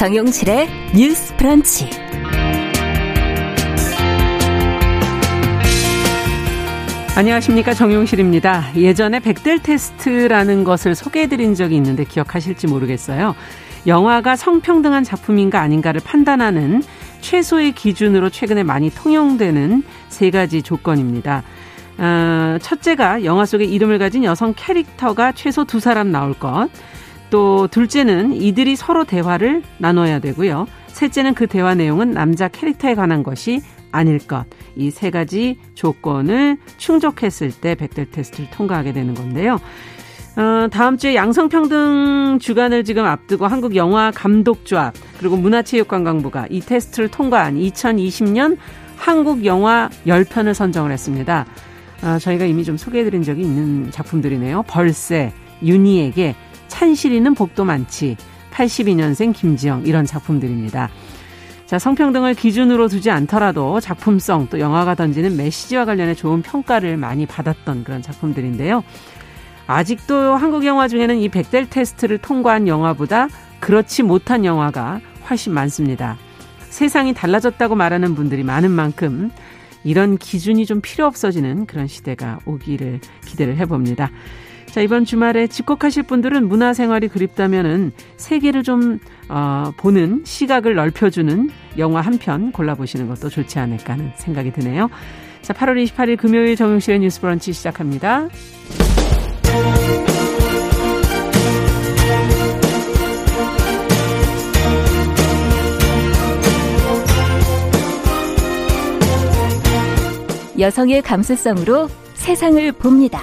정용실의 뉴스 프런치. 안녕하십니까 정용실입니다. 예전에 백델 테스트라는 것을 소개해드린 적이 있는데 기억하실지 모르겠어요. 영화가 성평등한 작품인가 아닌가를 판단하는 최소의 기준으로 최근에 많이 통용되는 세 가지 조건입니다. 어, 첫째가 영화 속에 이름을 가진 여성 캐릭터가 최소 두 사람 나올 것. 또 둘째는 이들이 서로 대화를 나눠야 되고요. 셋째는 그 대화 내용은 남자 캐릭터에 관한 것이 아닐 것. 이 세 가지 조건을 충족했을 때 백델 테스트를 통과하게 되는 건데요. 어, 다음 주에 양성평등 주간을 지금 앞두고 한국 영화 감독조합 그리고 문화체육관광부가 이 테스트를 통과한 2020년 한국 영화 10편을 선정을 했습니다. 아, 저희가 이미 좀 소개해드린 적이 있는 작품들이네요. 벌새, 윤희에게, 찬실이는 복도 많지, 82년생 김지영 이런 작품들입니다. 자, 성평등을 기준으로 두지 않더라도 작품성 또 영화가 던지는 메시지와 관련해 좋은 평가를 많이 받았던 그런 작품들인데요. 아직도 한국 영화 중에는 이 백델 테스트를 통과한 영화보다 그렇지 못한 영화가 훨씬 많습니다. 세상이 달라졌다고 말하는 분들이 많은 만큼 이런 기준이 좀 필요 없어지는 그런 시대가 오기를 기대를 해봅니다. 자, 이번 주말에 집콕하실 분들은 문화생활이 그립다면은 세계를 좀, 어, 보는 시각을 넓혀주는 영화 한 편 골라보시는 것도 좋지 않을까 하는 생각이 드네요. 자, 8월 28일 금요일 정용실의 뉴스 브런치 시작합니다. 여성의 감수성으로 세상을 봅니다.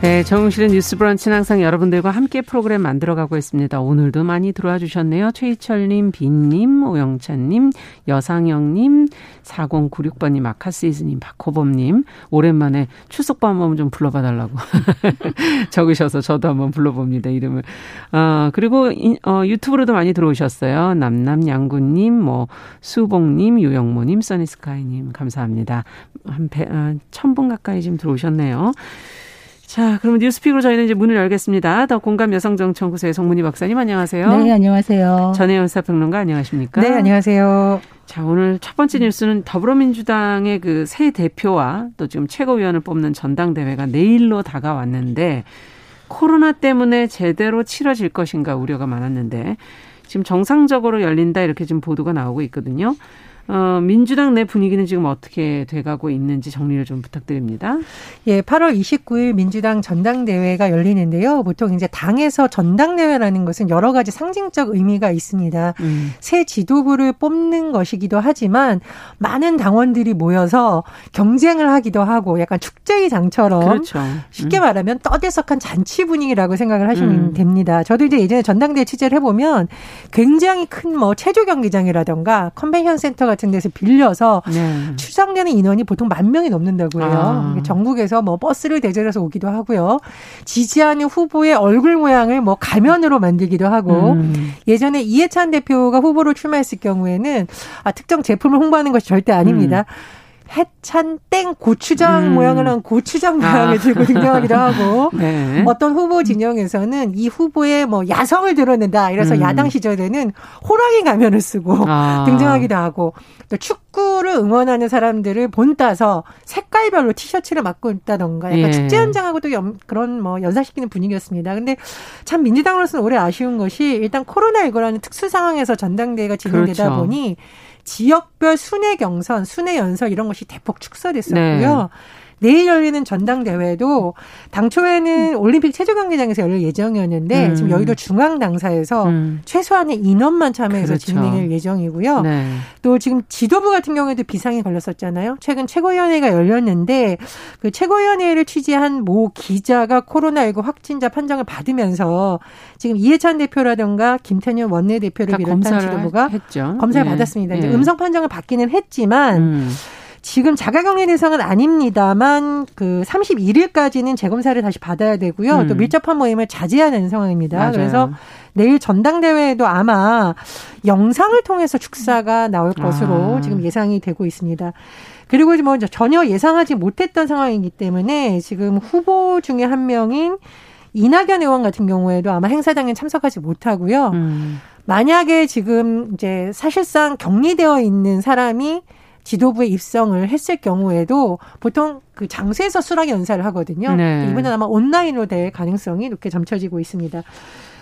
네, 정용실의 뉴스 브런치는 항상 여러분들과 함께 프로그램 만들어가고 있습니다. 오늘도 많이 들어와 주셨네요. 최희철님, 빈님, 오영찬님, 여상영님, 4096번님, 아카시즈님, 박호범님, 오랜만에 출석부 한번 좀 불러봐달라고 적으셔서 저도 한번 불러봅니다, 이름을. 어, 그리고 어, 유튜브로도 많이 들어오셨어요. 남남양구님, 뭐, 수봉님, 유영모님, 써니스카이님, 감사합니다. 한 배, 아, 천분 가까이 지금 들어오셨네요. 자, 그러면 뉴스픽으로 저희는 이제 문을 열겠습니다. 더 공감 여성정치연구소의 송문희 박사님 안녕하세요. 네, 안녕하세요. 전혜연 사평론가 안녕하십니까? 네, 안녕하세요. 자, 오늘 첫 번째 뉴스는 더불어민주당의 그 새 대표와 또 지금 최고위원을 뽑는 전당대회가 내일로 다가왔는데 코로나 때문에 제대로 치러질 것인가 우려가 많았는데 지금 정상적으로 열린다 이렇게 지금 보도가 나오고 있거든요. 어, 민주당 내 분위기는 지금 어떻게 돼가고 있는지 정리를 좀 부탁드립니다. 예, 8월 29일 민주당 전당대회가 열리는데요. 보통 이제 당에서 전당대회라는 것은 여러 가지 상징적 의미가 있습니다. 음. 새 지도부를 뽑는 것이기도 하지만 많은 당원들이 모여서 경쟁을 하기도 하고 약간 축제의 장처럼 그렇죠. 쉽게 음. 말하면 떠들썩한 잔치 분위기라고 생각을 하시면 음. 됩니다. 저도 이제 예전에 전당대회 취재를 해보면 굉장히 큰 뭐 체조 경기장이라던가 컨벤션 센터 같은 데서 빌려서 네. 추상되는 인원이 보통 만 명이 넘는다고 해요. 아. 전국에서 뭐 버스를 대절해서 오기도 하고요. 지지하는 후보의 얼굴 모양을 뭐 가면으로 만들기도 하고 음. 예전에 이해찬 대표가 후보로 출마했을 경우에는 아, 특정 제품을 홍보하는 것이 절대 아닙니다. 음. 해찬 땡 고추장 음. 모양을 한 고추장 모양을 아. 들고 등장하기도 하고 네. 어떤 후보 진영에서는 이 후보의 뭐 야성을 드러낸다 이래서 음. 야당 시절에는 호랑이 가면을 쓰고 아. 등장하기도 하고 또 축구를 응원하는 사람들을 본따서 색깔별로 티셔츠를 맡고 있다던가 약간 예. 축제 현장하고도 연, 그런 뭐 연상시키는 분위기였습니다. 근데 참 민주당으로서는 올해 아쉬운 것이 일단 코로나19라는 특수 상황에서 전당대회가 진행되다 그렇죠. 보니 지역별 순회 경선, 순회 연설 이런 것이 대폭 축소됐었고요. 네. 내일 열리는 전당대회도 당초에는 음. 올림픽 체조경기장에서 열릴 예정이었는데 음. 지금 여의도 중앙당사에서 음. 최소한의 인원만 참여해서 그렇죠. 진행할 예정이고요. 네. 또 지금 지도부 같은 경우에도 비상이 걸렸었잖아요. 최근 최고위원회가 열렸는데 그 최고위원회를 취재한 모 기자가 코로나19 확진자 판정을 받으면서 지금 이해찬 대표라든가 김태년 원내대표를 비롯한 지도부가 했죠. 검사를 네. 받았습니다. 이제 네. 음성 판정을 받기는 했지만 음. 지금 자가격리 대상은 아닙니다만 그 31일까지는 재검사를 다시 받아야 되고요. 음. 또 밀접한 모임을 자제하는 상황입니다. 맞아요. 그래서 내일 전당대회에도 아마 영상을 통해서 축사가 나올 것으로 아. 지금 예상이 되고 있습니다. 그리고 뭐 전혀 예상하지 못했던 상황이기 때문에 지금 후보 중에 한 명인 이낙연 의원 같은 경우에도 아마 행사장에 참석하지 못하고요. 음. 만약에 지금 이제 사실상 격리되어 있는 사람이 지도부에 입성을 했을 경우에도 보통 그 장소에서 수락 연사를 하거든요. 네. 이번엔 아마 온라인으로 될 가능성이 이렇게 점쳐지고 있습니다.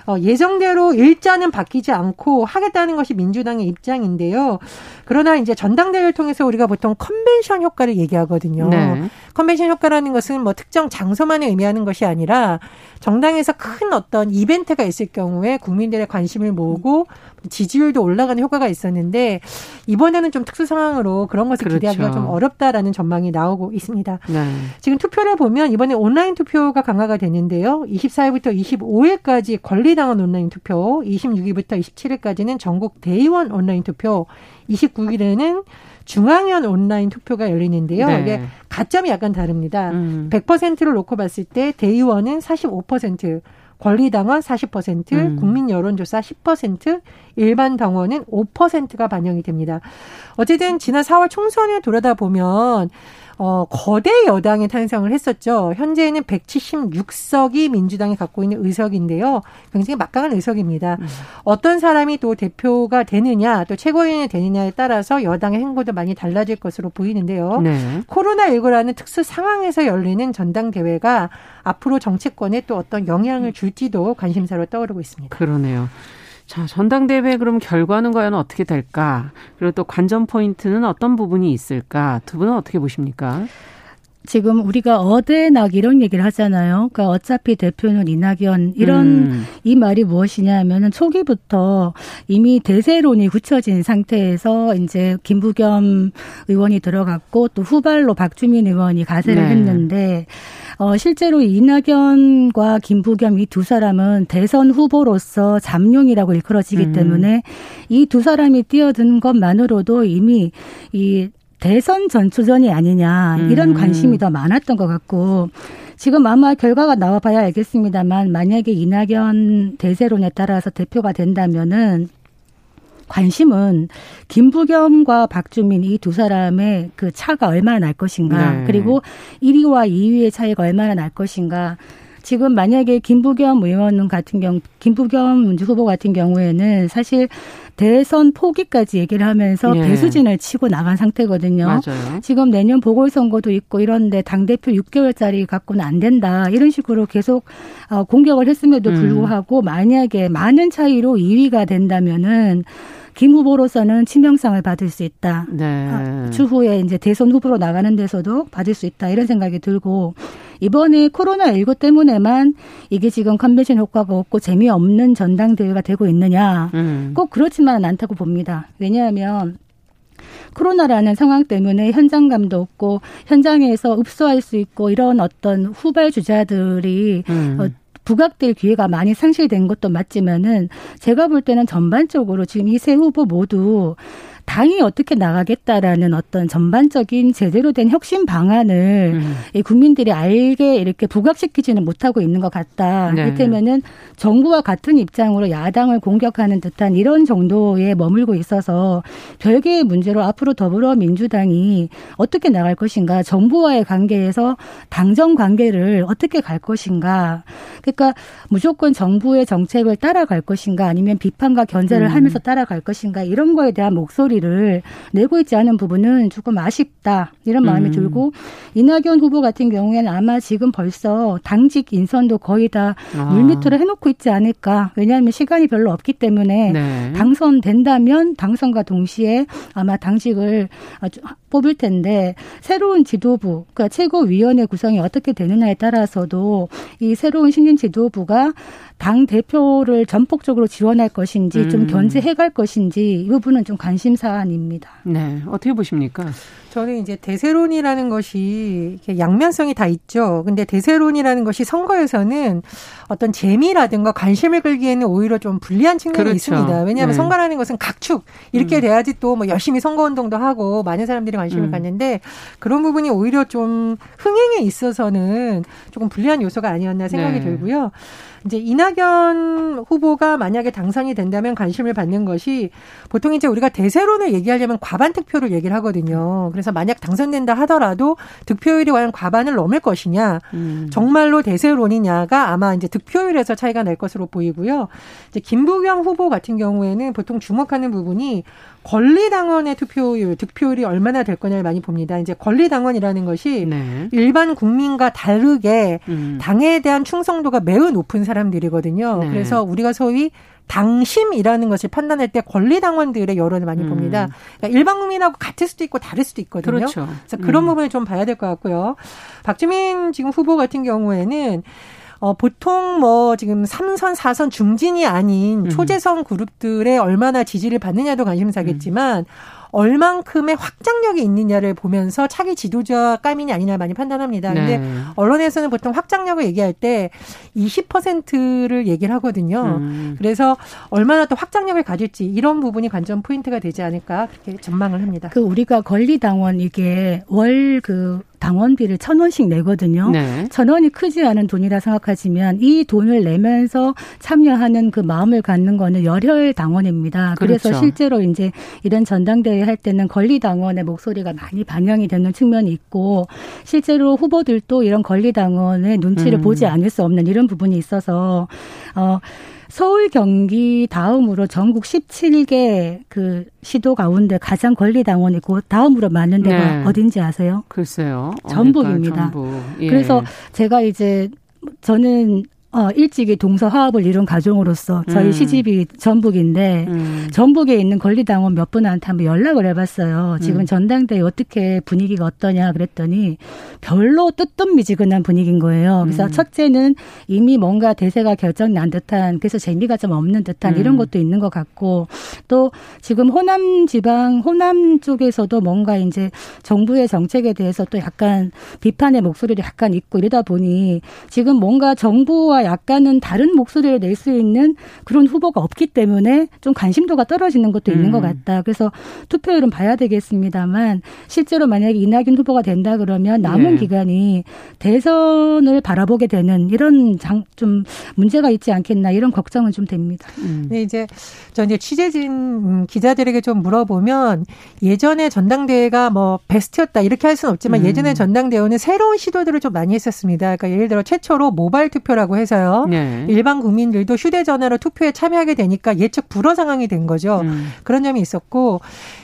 어, 예정대로 일자는 바뀌지 않고 하겠다는 것이 민주당의 입장인데요. 그러나 이제 전당대회를 통해서 우리가 보통 컨벤션 효과를 얘기하거든요. 네. 컨벤션 효과라는 것은 뭐 특정 장소만을 의미하는 것이 아니라 정당에서 큰 어떤 이벤트가 있을 경우에 국민들의 관심을 모으고 지지율도 올라가는 효과가 있었는데 이번에는 좀 특수 상황으로 그런 것을 그렇죠. 기대하기가 좀 어렵다라는 전망이 나오고 있습니다. 네. 지금 투표를 보면 이번에 온라인 투표가 강화가 되는데요. 24일부터 25일까지 권리당원 온라인 투표, 26일부터 27일까지는 전국 대의원 온라인 투표, 29일에는 중앙위원 온라인 투표가 열리는데요. 네. 이게 가점이 약간 다릅니다. 음. 100%를 놓고 봤을 때 대의원은 45%, 권리당원 40%, 음. 국민 여론조사 10%, 일반 당원은 5%가 반영이 됩니다. 어쨌든 지난 4월 총선을 돌아다 보면 어, 거대 여당이 탄생을 했었죠. 현재는 176석이 민주당이 갖고 있는 의석인데요. 굉장히 막강한 의석입니다. 음. 어떤 사람이 또 대표가 되느냐, 또 최고위원이 되느냐에 따라서 여당의 행보도 많이 달라질 것으로 보이는데요. 네. 코로나19라는 특수 상황에서 열리는 전당대회가 앞으로 정치권에 또 어떤 영향을 줄지도 관심사로 떠오르고 있습니다. 그러네요. 자, 전당대회 그럼 결과는 과연 어떻게 될까? 그리고 또 관전 포인트는 어떤 부분이 있을까? 두 분은 어떻게 보십니까? 지금 우리가 어대낙 이런 얘기를 하잖아요. 그러니까 어차피 대표는 이낙연 이런 음. 이 말이 무엇이냐 하면은 초기부터 이미 대세론이 굳혀진 상태에서 이제 김부겸 의원이 들어갔고 또 후발로 박주민 의원이 가세를 네. 했는데 어, 실제로 이낙연과 김부겸 이 두 사람은 대선 후보로서 잠룡이라고 일컬어지기 음. 때문에 이 두 사람이 뛰어든 것만으로도 이미 이 대선 전초전이 아니냐 이런 음. 관심이 더 많았던 것 같고 지금 아마 결과가 나와봐야 알겠습니다만 만약에 이낙연 대세론에 따라서 대표가 된다면은 관심은 김부겸과 박주민 이 두 사람의 그 차가 얼마나 날 것인가 네. 그리고 1위와 2위의 차이가 얼마나 날 것인가 지금 만약에 김부겸 의원 같은 경우 김부겸 후보 같은 경우에는 사실 대선 포기까지 얘기를 하면서 예. 배수진을 치고 나간 상태거든요. 맞아요. 지금 내년 보궐선거도 있고 이런데 당대표 6개월짜리 갖고는 안 된다. 이런 식으로 계속 어, 공격을 했음에도 음. 불구하고 음. 만약에 많은 차이로 2위가 된다면은 김 후보로서는 치명상을 받을 수 있다. 네. 아, 추후에 이제 대선 후보로 나가는 데서도 받을 수 있다. 이런 생각이 들고 이번에 코로나19 때문에만 이게 지금 컨벤션 효과가 없고 재미없는 전당대회가 되고 있느냐. 음. 꼭 그렇지만은 않다고 봅니다. 왜냐하면 코로나라는 상황 때문에 현장감도 없고 현장에서 읍소할 수 있고 이런 어떤 후발 주자들이 음. 어, 부각될 기회가 많이 상실된 것도 맞지만은 제가 볼 때는 전반적으로 지금 이 세 후보 모두 당이 어떻게 나가겠다라는 어떤 전반적인 제대로 된 혁신 방안을 음. 국민들이 알게 이렇게 부각시키지는 못하고 있는 것 같다. 네. 이를테면은 정부와 같은 입장으로 야당을 공격하는 듯한 이런 정도에 머물고 있어서 별개의 문제로 앞으로 더불어민주당이 어떻게 나갈 것인가, 정부와의 관계에서 당정 관계를 어떻게 갈 것인가. 그러니까 무조건 정부의 정책을 따라갈 것인가, 아니면 비판과 견제를 음. 하면서 따라갈 것인가 이런 거에 대한 목소리 목소리를 내고 있지 않은 부분은 조금 아쉽다 이런 마음이 음. 들고 이낙연 후보 같은 경우에는 아마 지금 벌써 당직 인선도 거의 다 아. 물밑으로 해놓고 있지 않을까 왜냐하면 시간이 별로 없기 때문에 네. 당선된다면 당선과 동시에 아마 당직을 뽑을 텐데 새로운 지도부 그러니까 최고위원회 구성이 어떻게 되느냐에 따라서도 이 새로운 신임 지도부가 당 대표를 전폭적으로 지원할 것인지 음. 좀 견제해 갈 것인지 이 부분은 좀 관심 사안입니다. 네, 어떻게 보십니까? 저는 이제 대세론이라는 것이 양면성이 다 있죠. 근데 대세론이라는 것이 선거에서는 어떤 재미라든가 관심을 끌기에는 오히려 좀 불리한 측면이 그렇죠. 있습니다. 왜냐하면 네. 선거라는 것은 각축 이렇게 음. 돼야지 또 뭐 열심히 선거 운동도 하고 많은 사람들이 관심을 음. 갖는데 그런 부분이 오히려 좀 흥행에 있어서는 조금 불리한 요소가 아니었나 생각이 네. 들고요. 이제 이낙연 후보가 만약에 당선이 된다면 관심을 받는 것이 보통 이제 우리가 대세론을 얘기하려면 과반 득표를 얘기를 하거든요. 그래서 만약 당선된다 하더라도 득표율이 과연 과반을 넘을 것이냐, 음. 정말로 대세론이냐가 아마 이제 득표율에서 차이가 날 것으로 보이고요. 이제 김부겸 후보 같은 경우에는 보통 주목하는 부분이 권리당원의 투표율, 득표율이 얼마나 될 거냐를 많이 봅니다. 이제 권리당원이라는 것이 네. 일반 국민과 다르게 음. 당에 대한 충성도가 매우 높은 사람 들이거든요. 네. 그래서 우리가 소위 당심이라는 것을 판단할 때 권리당원들의 여론을 많이 음. 봅니다. 그러니까 일반 국민하고 같을 수도 있고 다를 수도 있거든요. 그렇죠. 그래서 그런 음. 부분을 좀 봐야 될 것 같고요. 박주민 지금 후보 같은 경우에는 어, 보통 뭐 지금 3선, 4선 중진이 아닌 음. 초재선 그룹들의 얼마나 지지를 받느냐도 관심사겠지만 음. 얼만큼의 확장력이 있느냐를 보면서 차기 지도자 까민이 아니냐 많이 판단합니다. 근데 네. 언론에서는 보통 확장력을 얘기할 때 20%를 얘기를 하거든요. 음. 그래서 얼마나 또 확장력을 가질지 이런 부분이 관전 포인트가 되지 않을까 그렇게 전망을 합니다. 그 우리가 권리당원 이게 월그 당원비를 천 원씩 내거든요. 네. 천 원이 크지 않은 돈이라 생각하시면 이 돈을 내면서 참여하는 그 마음을 갖는 거는 열혈 당원입니다. 그래서 그렇죠. 실제로 이제 이런 전당대회 할 때는 권리 당원의 목소리가 많이 반영이 되는 측면이 있고 실제로 후보들도 이런 권리 당원의 눈치를 음. 보지 않을 수 없는 이런 부분이 있어서 어 서울, 경기 다음으로 전국 17개 그 시도 가운데 가장 권리당원이 고 다음으로 많은 데가 네. 어딘지 아세요? 글쎄요. 전북입니다. 전북. 예. 그래서 제가 이제 저는 어, 일찍이 동서 화합을 이룬 가정으로서 저희 음. 시집이 전북인데 음. 전북에 있는 권리당원 몇 분한테 한번 연락을 해봤어요. 지금 음. 전당대회 어떻게 분위기가 어떠냐 그랬더니 별로 뜨뜻미지근한 분위기인 거예요. 그래서 음. 첫째는 이미 뭔가 대세가 결정난 듯한 그래서 재미가 좀 없는 듯한 이런 음. 것도 있는 것 같고 또 지금 호남 지방 호남 쪽에서도 뭔가 이제 정부의 정책에 대해서 또 약간 비판의 목소리도 약간 있고 이러다 보니 지금 뭔가 정부와 약간은 다른 목소리를 낼 수 있는 그런 후보가 없기 때문에 좀 관심도가 떨어지는 것도 있는 음. 것 같다. 그래서 투표율은 봐야 되겠습니다만 실제로 만약에 이낙연 후보가 된다 그러면 남은 네. 기간이 대선을 바라보게 되는 이런 장, 좀 문제가 있지 않겠나 이런 걱정은 좀 됩니다. 음. 네, 이제 저 이제 취재진 기자들에게 좀 물어보면 예전에 전당대회가 뭐 베스트였다 이렇게 할 수는 없지만 음. 예전에 전당대회는 새로운 시도들을 좀 많이 했었습니다. 그러니까 예를 들어 최초로 모바일 투표라고 해서 해서요. 네. 일반 국민들도 휴대전화로 투표에 참여하게 되니까 예측 불허 상황이 된 거죠. 음. 그런 점이 있었고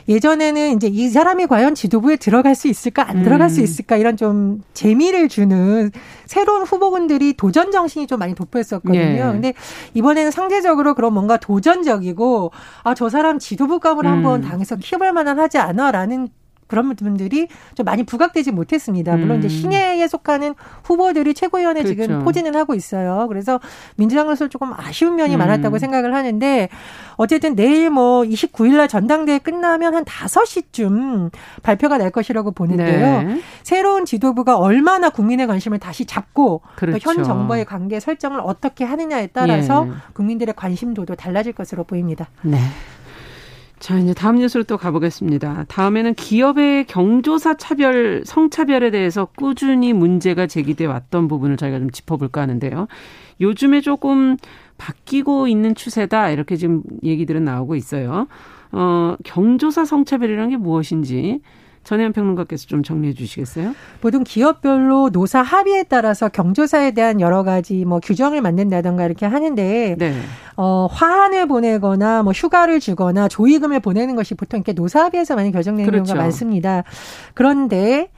예전에는 이제 이 사람이 과연 지도부에 들어갈 수 있을까 안 들어갈 수 음. 있을까 이런 좀 재미를 주는 새로운 후보군들이 도전 정신이 좀 많이 돋보였었거든요. 네. 근데 이번에는 상대적으로 그런 뭔가 도전적이고 아 저 사람 지도부 감을 음. 한번 당에서 키워볼 만한 하지 않아라는 그런 분들이 좀 많이 부각되지 못했습니다. 물론 이제 음. 신예에 속하는 후보들이 최고위원회 그렇죠. 지금 포진은 하고 있어요. 그래서 민주당으로서 조금 아쉬운 면이 음. 많았다고 생각을 하는데 어쨌든 내일 뭐 29일 날 전당대회 끝나면 한 5시쯤 발표가 날 것이라고 보는데요. 네. 새로운 지도부가 얼마나 국민의 관심을 다시 잡고 그렇죠. 현 정부의 관계 설정을 어떻게 하느냐에 따라서 예. 국민들의 관심도도 달라질 것으로 보입니다. 네. 자, 이제 다음 뉴스로 또 가보겠습니다. 다음에는 기업의 경조사 차별, 성차별에 대해서 꾸준히 문제가 제기돼 왔던 부분을 저희가 좀 짚어볼까 하는데요. 요즘에 조금 바뀌고 있는 추세다. 이렇게 지금 얘기들은 나오고 있어요. 어, 경조사 성차별이라는 게 무엇인지 전혜연 평론가께서 좀 정리해 주시겠어요? 보통 기업별로 노사 합의에 따라서 경조사에 대한 여러 가지 뭐 규정을 만든다던가 이렇게 하는데 네. 어, 화환을 보내거나 뭐 휴가를 주거나 조의금을 보내는 것이 보통 이렇게 노사 합의에서 많이 결정되는 그렇죠. 경우가 많습니다. 그런데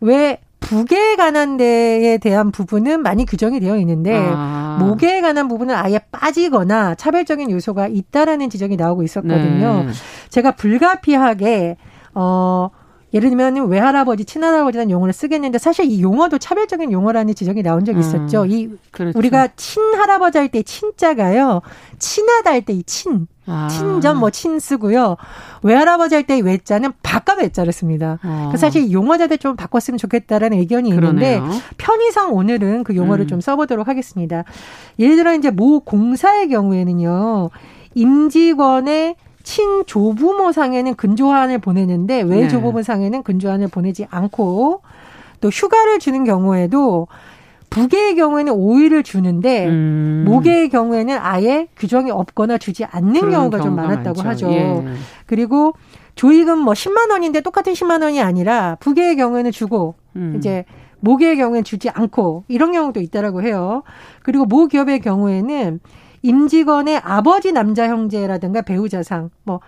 왜 북에 관한 데에 대한 부분은 많이 규정이 되어 있는데 아. 목에 관한 부분은 아예 빠지거나 차별적인 요소가 있다라는 지적이 나오고 있었거든요. 네. 제가 불가피하게 어 예를 들면 외할아버지, 친할아버지라는 용어를 쓰겠는데 사실 이 용어도 차별적인 용어라는 지적이 나온 적이 있었죠. 음, 이 그렇죠. 우리가 친할아버지 할 때 친자가요. 친하다 할 때 이 친. 아. 친전 뭐 친 쓰고요. 외할아버지 할 때 외자는 바깥 외자를 씁니다. 아. 사실 용어자들 좀 바꿨으면 좋겠다라는 의견이 있는데 그러네요. 편의상 오늘은 그 용어를 음. 좀 써보도록 하겠습니다. 예를 들어 이제 모 공사의 경우에는요. 임직원의 친조부모 상에는 근조한을 보내는데 외조부모 네. 상에는 근조한을 보내지 않고 또 휴가를 주는 경우에도 부계의 경우에는 5일을 주는데 음. 모계의 경우에는 아예 규정이 없거나 주지 않는 경우가 좀 많았다고 많죠. 하죠. 예. 그리고 조익은 뭐 10만 원인데 똑같은 10만 원이 아니라 부계의 경우에는 주고 음. 이제 모계의 경우에는 주지 않고 이런 경우도 있다라고 해요. 그리고 모 기업의 경우에는 임직원의 아버지 남자 형제라든가 배우자상 뭐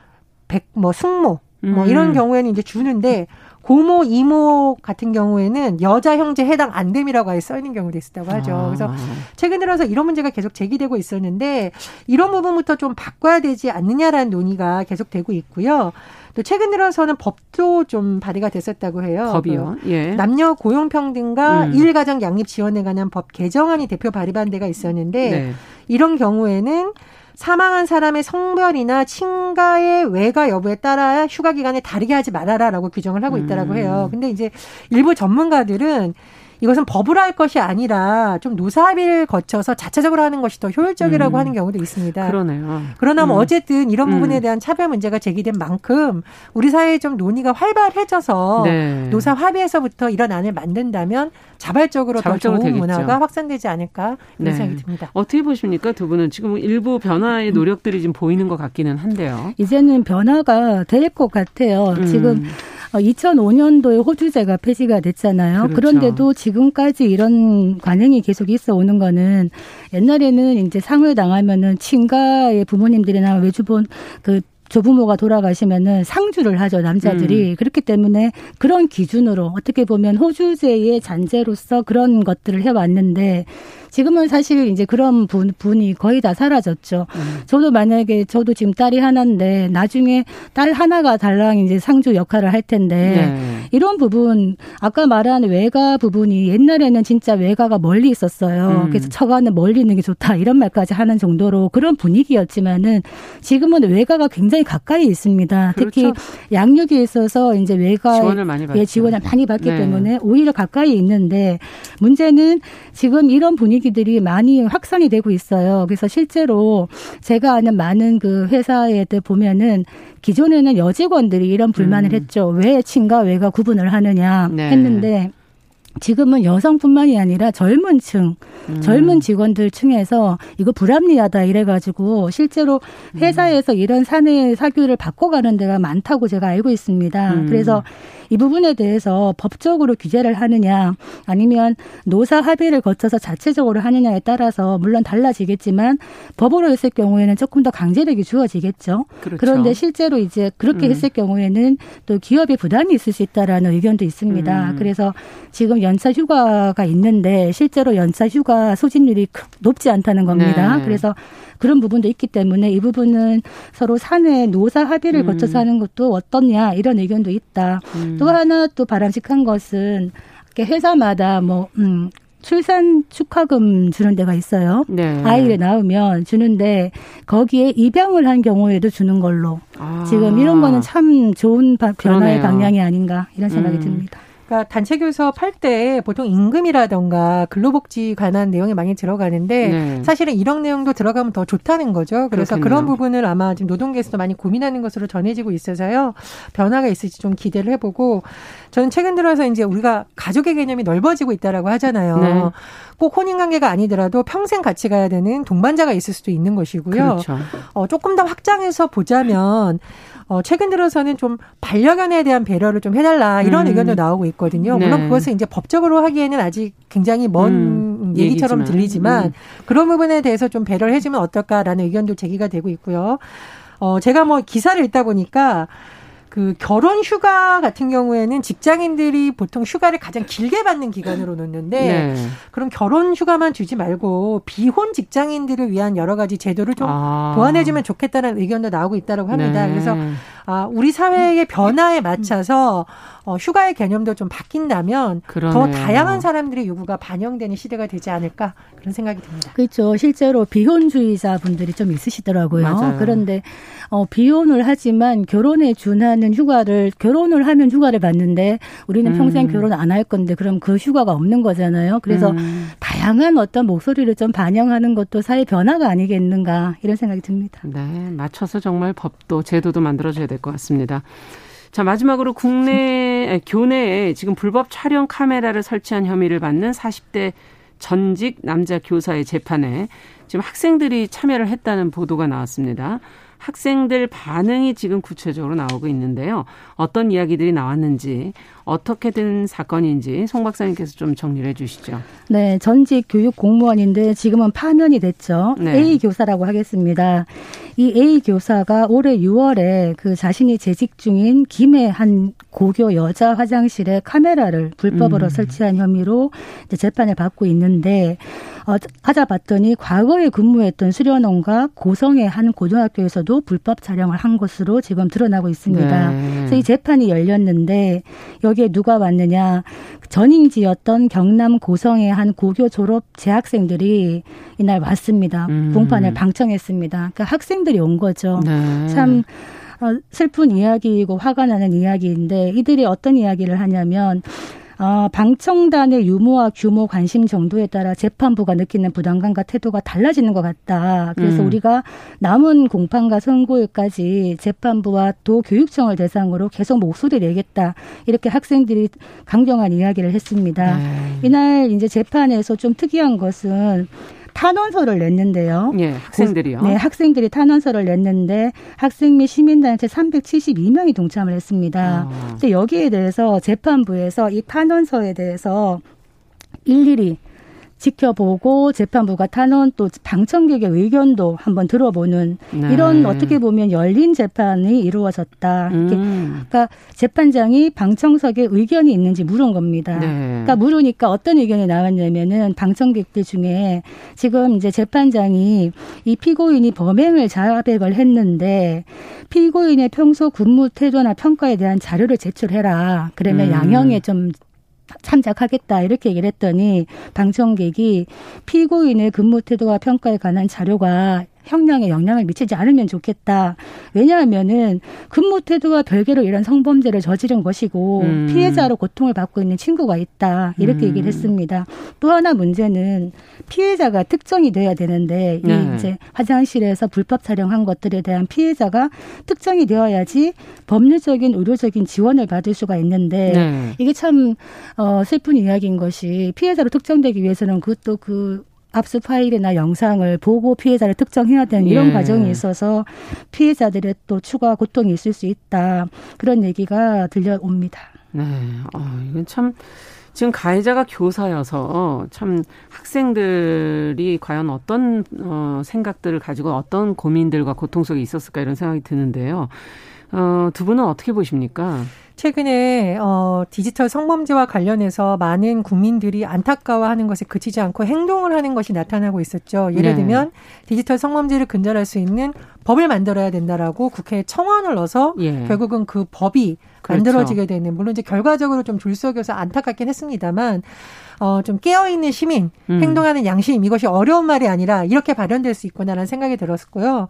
백 뭐 숙모 뭐 이런 음. 경우에는 이제 주는데 고모, 이모 같은 경우에는 여자 형제 해당 안 됨이라고 아예 써 있는 경우도 있었다고 하죠. 아. 그래서 최근 들어서 이런 문제가 계속 제기되고 있었는데 이런 부분부터 좀 바꿔야 되지 않느냐라는 논의가 계속되고 있고요. 또 최근 들어서는 법도 좀 발의가 됐었다고 해요. 법이요. 그 예. 남녀 고용 평등과 음. 일 가정 양립 지원에 관한 법 개정안이 대표 발의반 데가 있었는데 네. 이런 경우에는 사망한 사람의 성별이나 친가의 외가 여부에 따라 휴가 기간을 다르게 하지 말아라라고 규정을 하고 있다라고 해요. 음. 근데 이제 일부 전문가들은 이것은 법으로 할 것이 아니라 좀 노사합의를 거쳐서 자체적으로 하는 것이 더 효율적이라고 음. 하는 경우도 있습니다. 그러네요. 그러나 뭐 음. 어쨌든 이런 부분에 음. 대한 차별 문제가 제기된 만큼 우리 사회에 좀 논의가 활발해져서 네. 노사 합의에서부터 이런 안을 만든다면 자발적으로, 자발적으로 더 좋은 되겠죠. 문화가 확산되지 않을까 이런 네. 생각이 듭니다. 어떻게 보십니까 두 분은 지금 일부 변화의 노력들이 좀 보이는 것 같기는 한데요. 이제는 변화가 될 것 같아요. 음. 지금 2005년도에 어, 호주제가 폐지가 됐잖아요. 그렇죠. 그런데도 지금까지 이런 관행이 계속 있어 오는 거는 옛날에는 이제 상을 당하면은 친가의 부모님들이나 외주본 그 조부모가 돌아가시면은 상주를 하죠 남자들이 음. 그렇기 때문에 그런 기준으로 어떻게 보면 호주제의 잔재로서 그런 것들을 해왔는데 지금은 사실 이제 그런 분, 분이 거의 다 사라졌죠. 음. 저도 만약에 저도 지금 딸이 하나인데 나중에 딸 하나가 달랑 이제 상주 역할을 할 텐데 네. 이런 부분 아까 말한 외가 부분이 옛날에는 진짜 외가가 멀리 있었어요. 음. 그래서 처가는 멀리 있는 게 좋다 이런 말까지 하는 정도로 그런 분위기였지만은 지금은 외가가 굉장히 가까이 있습니다. 그렇죠. 특히 양육에 있어서 이제 외가 지원을 많이 받죠. 지원을 많이 받기 네. 때문에 오히려 가까이 있는데 문제는 지금 이런 분위기 분위기들이 많이 확산이 되고 있어요. 그래서 실제로 제가 아는 많은 그 회사에 보면은 기존에는 여직원들이 이런 불만을 음. 했죠. 왜 친가 외가 구분을 하느냐 네. 했는데 지금은 여성뿐만이 아니라 젊은 층, 음. 젊은 직원들 층에서 이거 불합리하다 이래가지고 실제로 회사에서 음. 이런 사내 사교를 바꿔가는 데가 많다고 제가 알고 있습니다. 음. 그래서 이 부분에 대해서 법적으로 규제를 하느냐 아니면 노사 합의를 거쳐서 자체적으로 하느냐에 따라서 물론 달라지겠지만 법으로 했을 경우에는 조금 더 강제력이 주어지겠죠. 그렇죠. 그런데 실제로 이제 그렇게 음. 했을 경우에는 또 기업의 부담이 있을 수 있다라는 의견도 있습니다. 음. 그래서 지금 연차 휴가가 있는데 실제로 연차 휴가 소진율이 높지 않다는 겁니다. 네. 그래서 그런 부분도 있기 때문에 이 부분은 서로 사내 노사 합의를 음. 거쳐서 하는 것도 어떻냐 이런 의견도 있다. 음. 또 하나 또 바람직한 것은 회사마다 뭐 음, 출산 축하금 주는 데가 있어요. 네. 아이를 낳으면 주는데 거기에 입양을 한 경우에도 주는 걸로 아. 지금 이런 거는 참 좋은 변화의 그러네요. 방향이 아닌가 이런 생각이 음. 듭니다. 그러니까 단체 교섭 할 때 보통 임금이라던가 근로복지 관한 내용이 많이 들어가는데 네. 사실은 이런 내용도 들어가면 더 좋다는 거죠. 그래서 그렇겠네요. 그런 부분을 아마 지금 노동계에서도 많이 고민하는 것으로 전해지고 있어서요. 변화가 있을지 좀 기대를 해보고 저는 최근 들어서 이제 우리가 가족의 개념이 넓어지고 있다라고 하잖아요. 네. 꼭 혼인 관계가 아니더라도 평생 같이 가야 되는 동반자가 있을 수도 있는 것이고요. 그렇죠. 어, 조금 더 확장해서 보자면 어, 최근 들어서는 좀 반려견에 대한 배려를 좀 해달라 이런 음. 의견도 나오고 있거든요. 네. 물론 그것을 이제 법적으로 하기에는 아직 굉장히 먼 음. 얘기처럼 얘기지만. 들리지만 음. 그런 부분에 대해서 좀 배려를 해주면 어떨까라는 의견도 제기가 되고 있고요. 어, 제가 뭐 기사를 읽다 보니까 그 결혼 휴가 같은 경우에는 직장인들이 보통 휴가를 가장 길게 받는 기간으로 놓는데 네. 그럼 결혼 휴가만 주지 말고 비혼 직장인들을 위한 여러 가지 제도를 좀 아. 보완해주면 좋겠다는 의견도 나오고 있다고 합니다. 네. 그래서 아, 우리 사회의 변화에 맞춰서 어, 휴가의 개념도 좀 바뀐다면 그러네요. 더 다양한 사람들의 요구가 반영되는 시대가 되지 않을까 그런 생각이 듭니다. 그렇죠. 실제로 비혼주의자 분들이 좀 있으시더라고요. 맞아요. 그런데 어, 비혼을 하지만 결혼에 준하는 휴가를 결혼을 하면 휴가를 받는데 우리는 평생 음. 결혼 안 할 건데 그럼 그 휴가가 없는 거잖아요. 그래서 음. 다양한 어떤 목소리를 좀 반영하는 것도 사회 변화가 아니겠는가 이런 생각이 듭니다. 네, 맞춰서 정말 법도 제도도 만들어져야 될것 같습니다. 자, 마지막으로 국내, 교내에 지금 불법 촬영 카메라를 설치한 혐의를 받는 40대 전직 남자 교사의 재판에 지금 학생들이 참여를 했다는 보도가 나왔습니다. 학생들 반응이 지금 구체적으로 나오고 있는데요. 어떤 이야기들이 나왔는지 어떻게 된 사건인지 송 박사님께서 좀 정리를 해 주시죠. 네, 전직 교육 공무원인데 지금은 파면이 됐죠. 네. A 교사라고 하겠습니다. 이 A 교사가 올해 6월에 그 자신이 재직 중인 김해 한 고교 여자 화장실에 카메라를 불법으로 음. 설치한 혐의로 재판을 받고 있는데 어, 찾아봤더니 과거에 근무했던 수련원과 고성의 한 고등학교에서도 불법 촬영을 한 것으로 지금 드러나고 있습니다. 네. 그래서 이 재판이 열렸는데 여기 에 누가 왔느냐 전임지였던 경남 고성의 한 고교 졸업 재학생들이 이날 왔습니다. 음. 공판을 방청했습니다. 그러니까 학생들이 온 거죠. 네. 참 어, 슬픈 이야기이고 화가 나는 이야기인데 이들이 어떤 이야기를 하냐면 어, 방청단의 유무와 규모 관심 정도에 따라 재판부가 느끼는 부담감과 태도가 달라지는 것 같다. 그래서 음. 우리가 남은 공판과 선고일까지 재판부와 도 교육청을 대상으로 계속 목소리를 내겠다. 이렇게 학생들이 강경한 이야기를 했습니다. 네. 이날 이제 재판에서 좀 특이한 것은 탄원서를 냈는데요. 예, 학생들이요. 네, 학생들이 탄원서를 냈는데 학생 및 시민단체 372명이 동참을 했습니다. 아. 근데 여기에 대해서 재판부에서 이 탄원서에 대해서 일일이 지켜보고 재판부가 탄원 또 방청객의 의견도 한번 들어보는 네. 이런 어떻게 보면 열린 재판이 이루어졌다. 음. 그러니까 재판장이 방청석에 의견이 있는지 물은 겁니다. 네. 그러니까 물으니까 어떤 의견이 나왔냐면은 방청객들 중에 지금 이제 재판장이 이 피고인이 범행을 자백을 했는데 피고인의 평소 근무 태도나 평가에 대한 자료를 제출해라. 그러면 음. 양형에 좀 참작하겠다 이렇게 얘기를 했더니 방청객이 피고인의 근무 태도와 평가에 관한 자료가 형량에 영향을 미치지 않으면 좋겠다. 왜냐하면은 근무 태도와 별개로 이런 성범죄를 저지른 것이고 음. 피해자로 고통을 받고 있는 친구가 있다. 이렇게 음. 얘기를 했습니다. 또 하나 문제는 피해자가 특정이 돼야 되는데 네. 이 이제 화장실에서 불법 촬영한 것들에 대한 피해자가 특정이 되어야지 법률적인 의료적인 지원을 받을 수가 있는데 네. 이게 참 어, 슬픈 이야기인 것이 피해자로 특정되기 위해서는 그것도 그 압수 파일이나 영상을 보고 피해자를 특정해야 되는 이런 예. 과정이 있어서 피해자들의 또 추가 고통이 있을 수 있다. 그런 얘기가 들려옵니다. 네. 어, 이건 참 지금 가해자가 교사여서 참 학생들이 과연 어떤 어, 생각들을 가지고 어떤 고민들과 고통 속에 있었을까 이런 생각이 드는데요. 어, 두 분은 어떻게 보십니까? 최근에 어 디지털 성범죄와 관련해서 많은 국민들이 안타까워하는 것에 그치지 않고 행동을 하는 것이 나타나고 있었죠. 예를 네. 들면 디지털 성범죄를 근절할 수 있는 법을 만들어야 된다라고 국회에 청원을 넣어서 예. 결국은 그 법이 그렇죠. 만들어지게 되는 물론 이제 결과적으로 좀 줄석여서 안타깝긴 했습니다만 어, 좀 깨어있는 시민, 음. 행동하는 양심, 이것이 어려운 말이 아니라 이렇게 발현될 수 있구나라는 생각이 들었고요.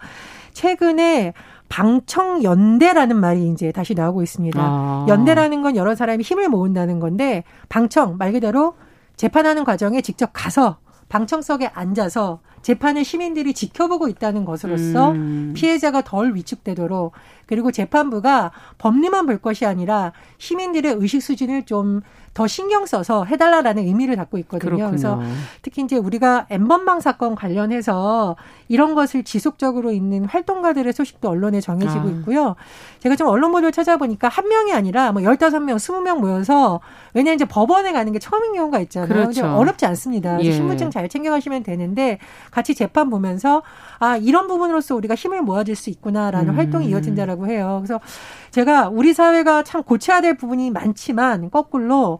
최근에 방청연대라는 말이 이제 다시 나오고 있습니다. 아. 연대라는 건 여러 사람이 힘을 모은다는 건데 방청 말 그대로 재판하는 과정에 직접 가서 방청석에 앉아서 재판을 시민들이 지켜보고 있다는 것으로서 음. 피해자가 덜 위축되도록 그리고 재판부가 법리만 볼 것이 아니라 시민들의 의식 수준을 좀더 신경 써서 해달라라는 의미를 갖고 있거든요. 그렇군요. 그래서 특히 이제 우리가 엠번방 사건 관련해서 이런 것을 지속적으로 있는 활동가들의 소식도 언론에 정해지고 아. 있고요. 제가 좀 언론 보도를 찾아보니까 한 명이 아니라 뭐 열다섯 명 스무 명 모여서 왜냐 이제 법원에 가는 게 처음인 경우가 있잖아요. 그렇죠. 어렵지 않습니다. 예. 신분증 잘 챙겨가시면 되는데 같이 재판 보면서 아 이런 부분으로서 우리가 힘을 모아줄 수 있구나라는 음. 활동이 이어진다라고 해요. 그래서 제가 우리 사회가 참 고쳐야 될 부분이 많지만 거꾸로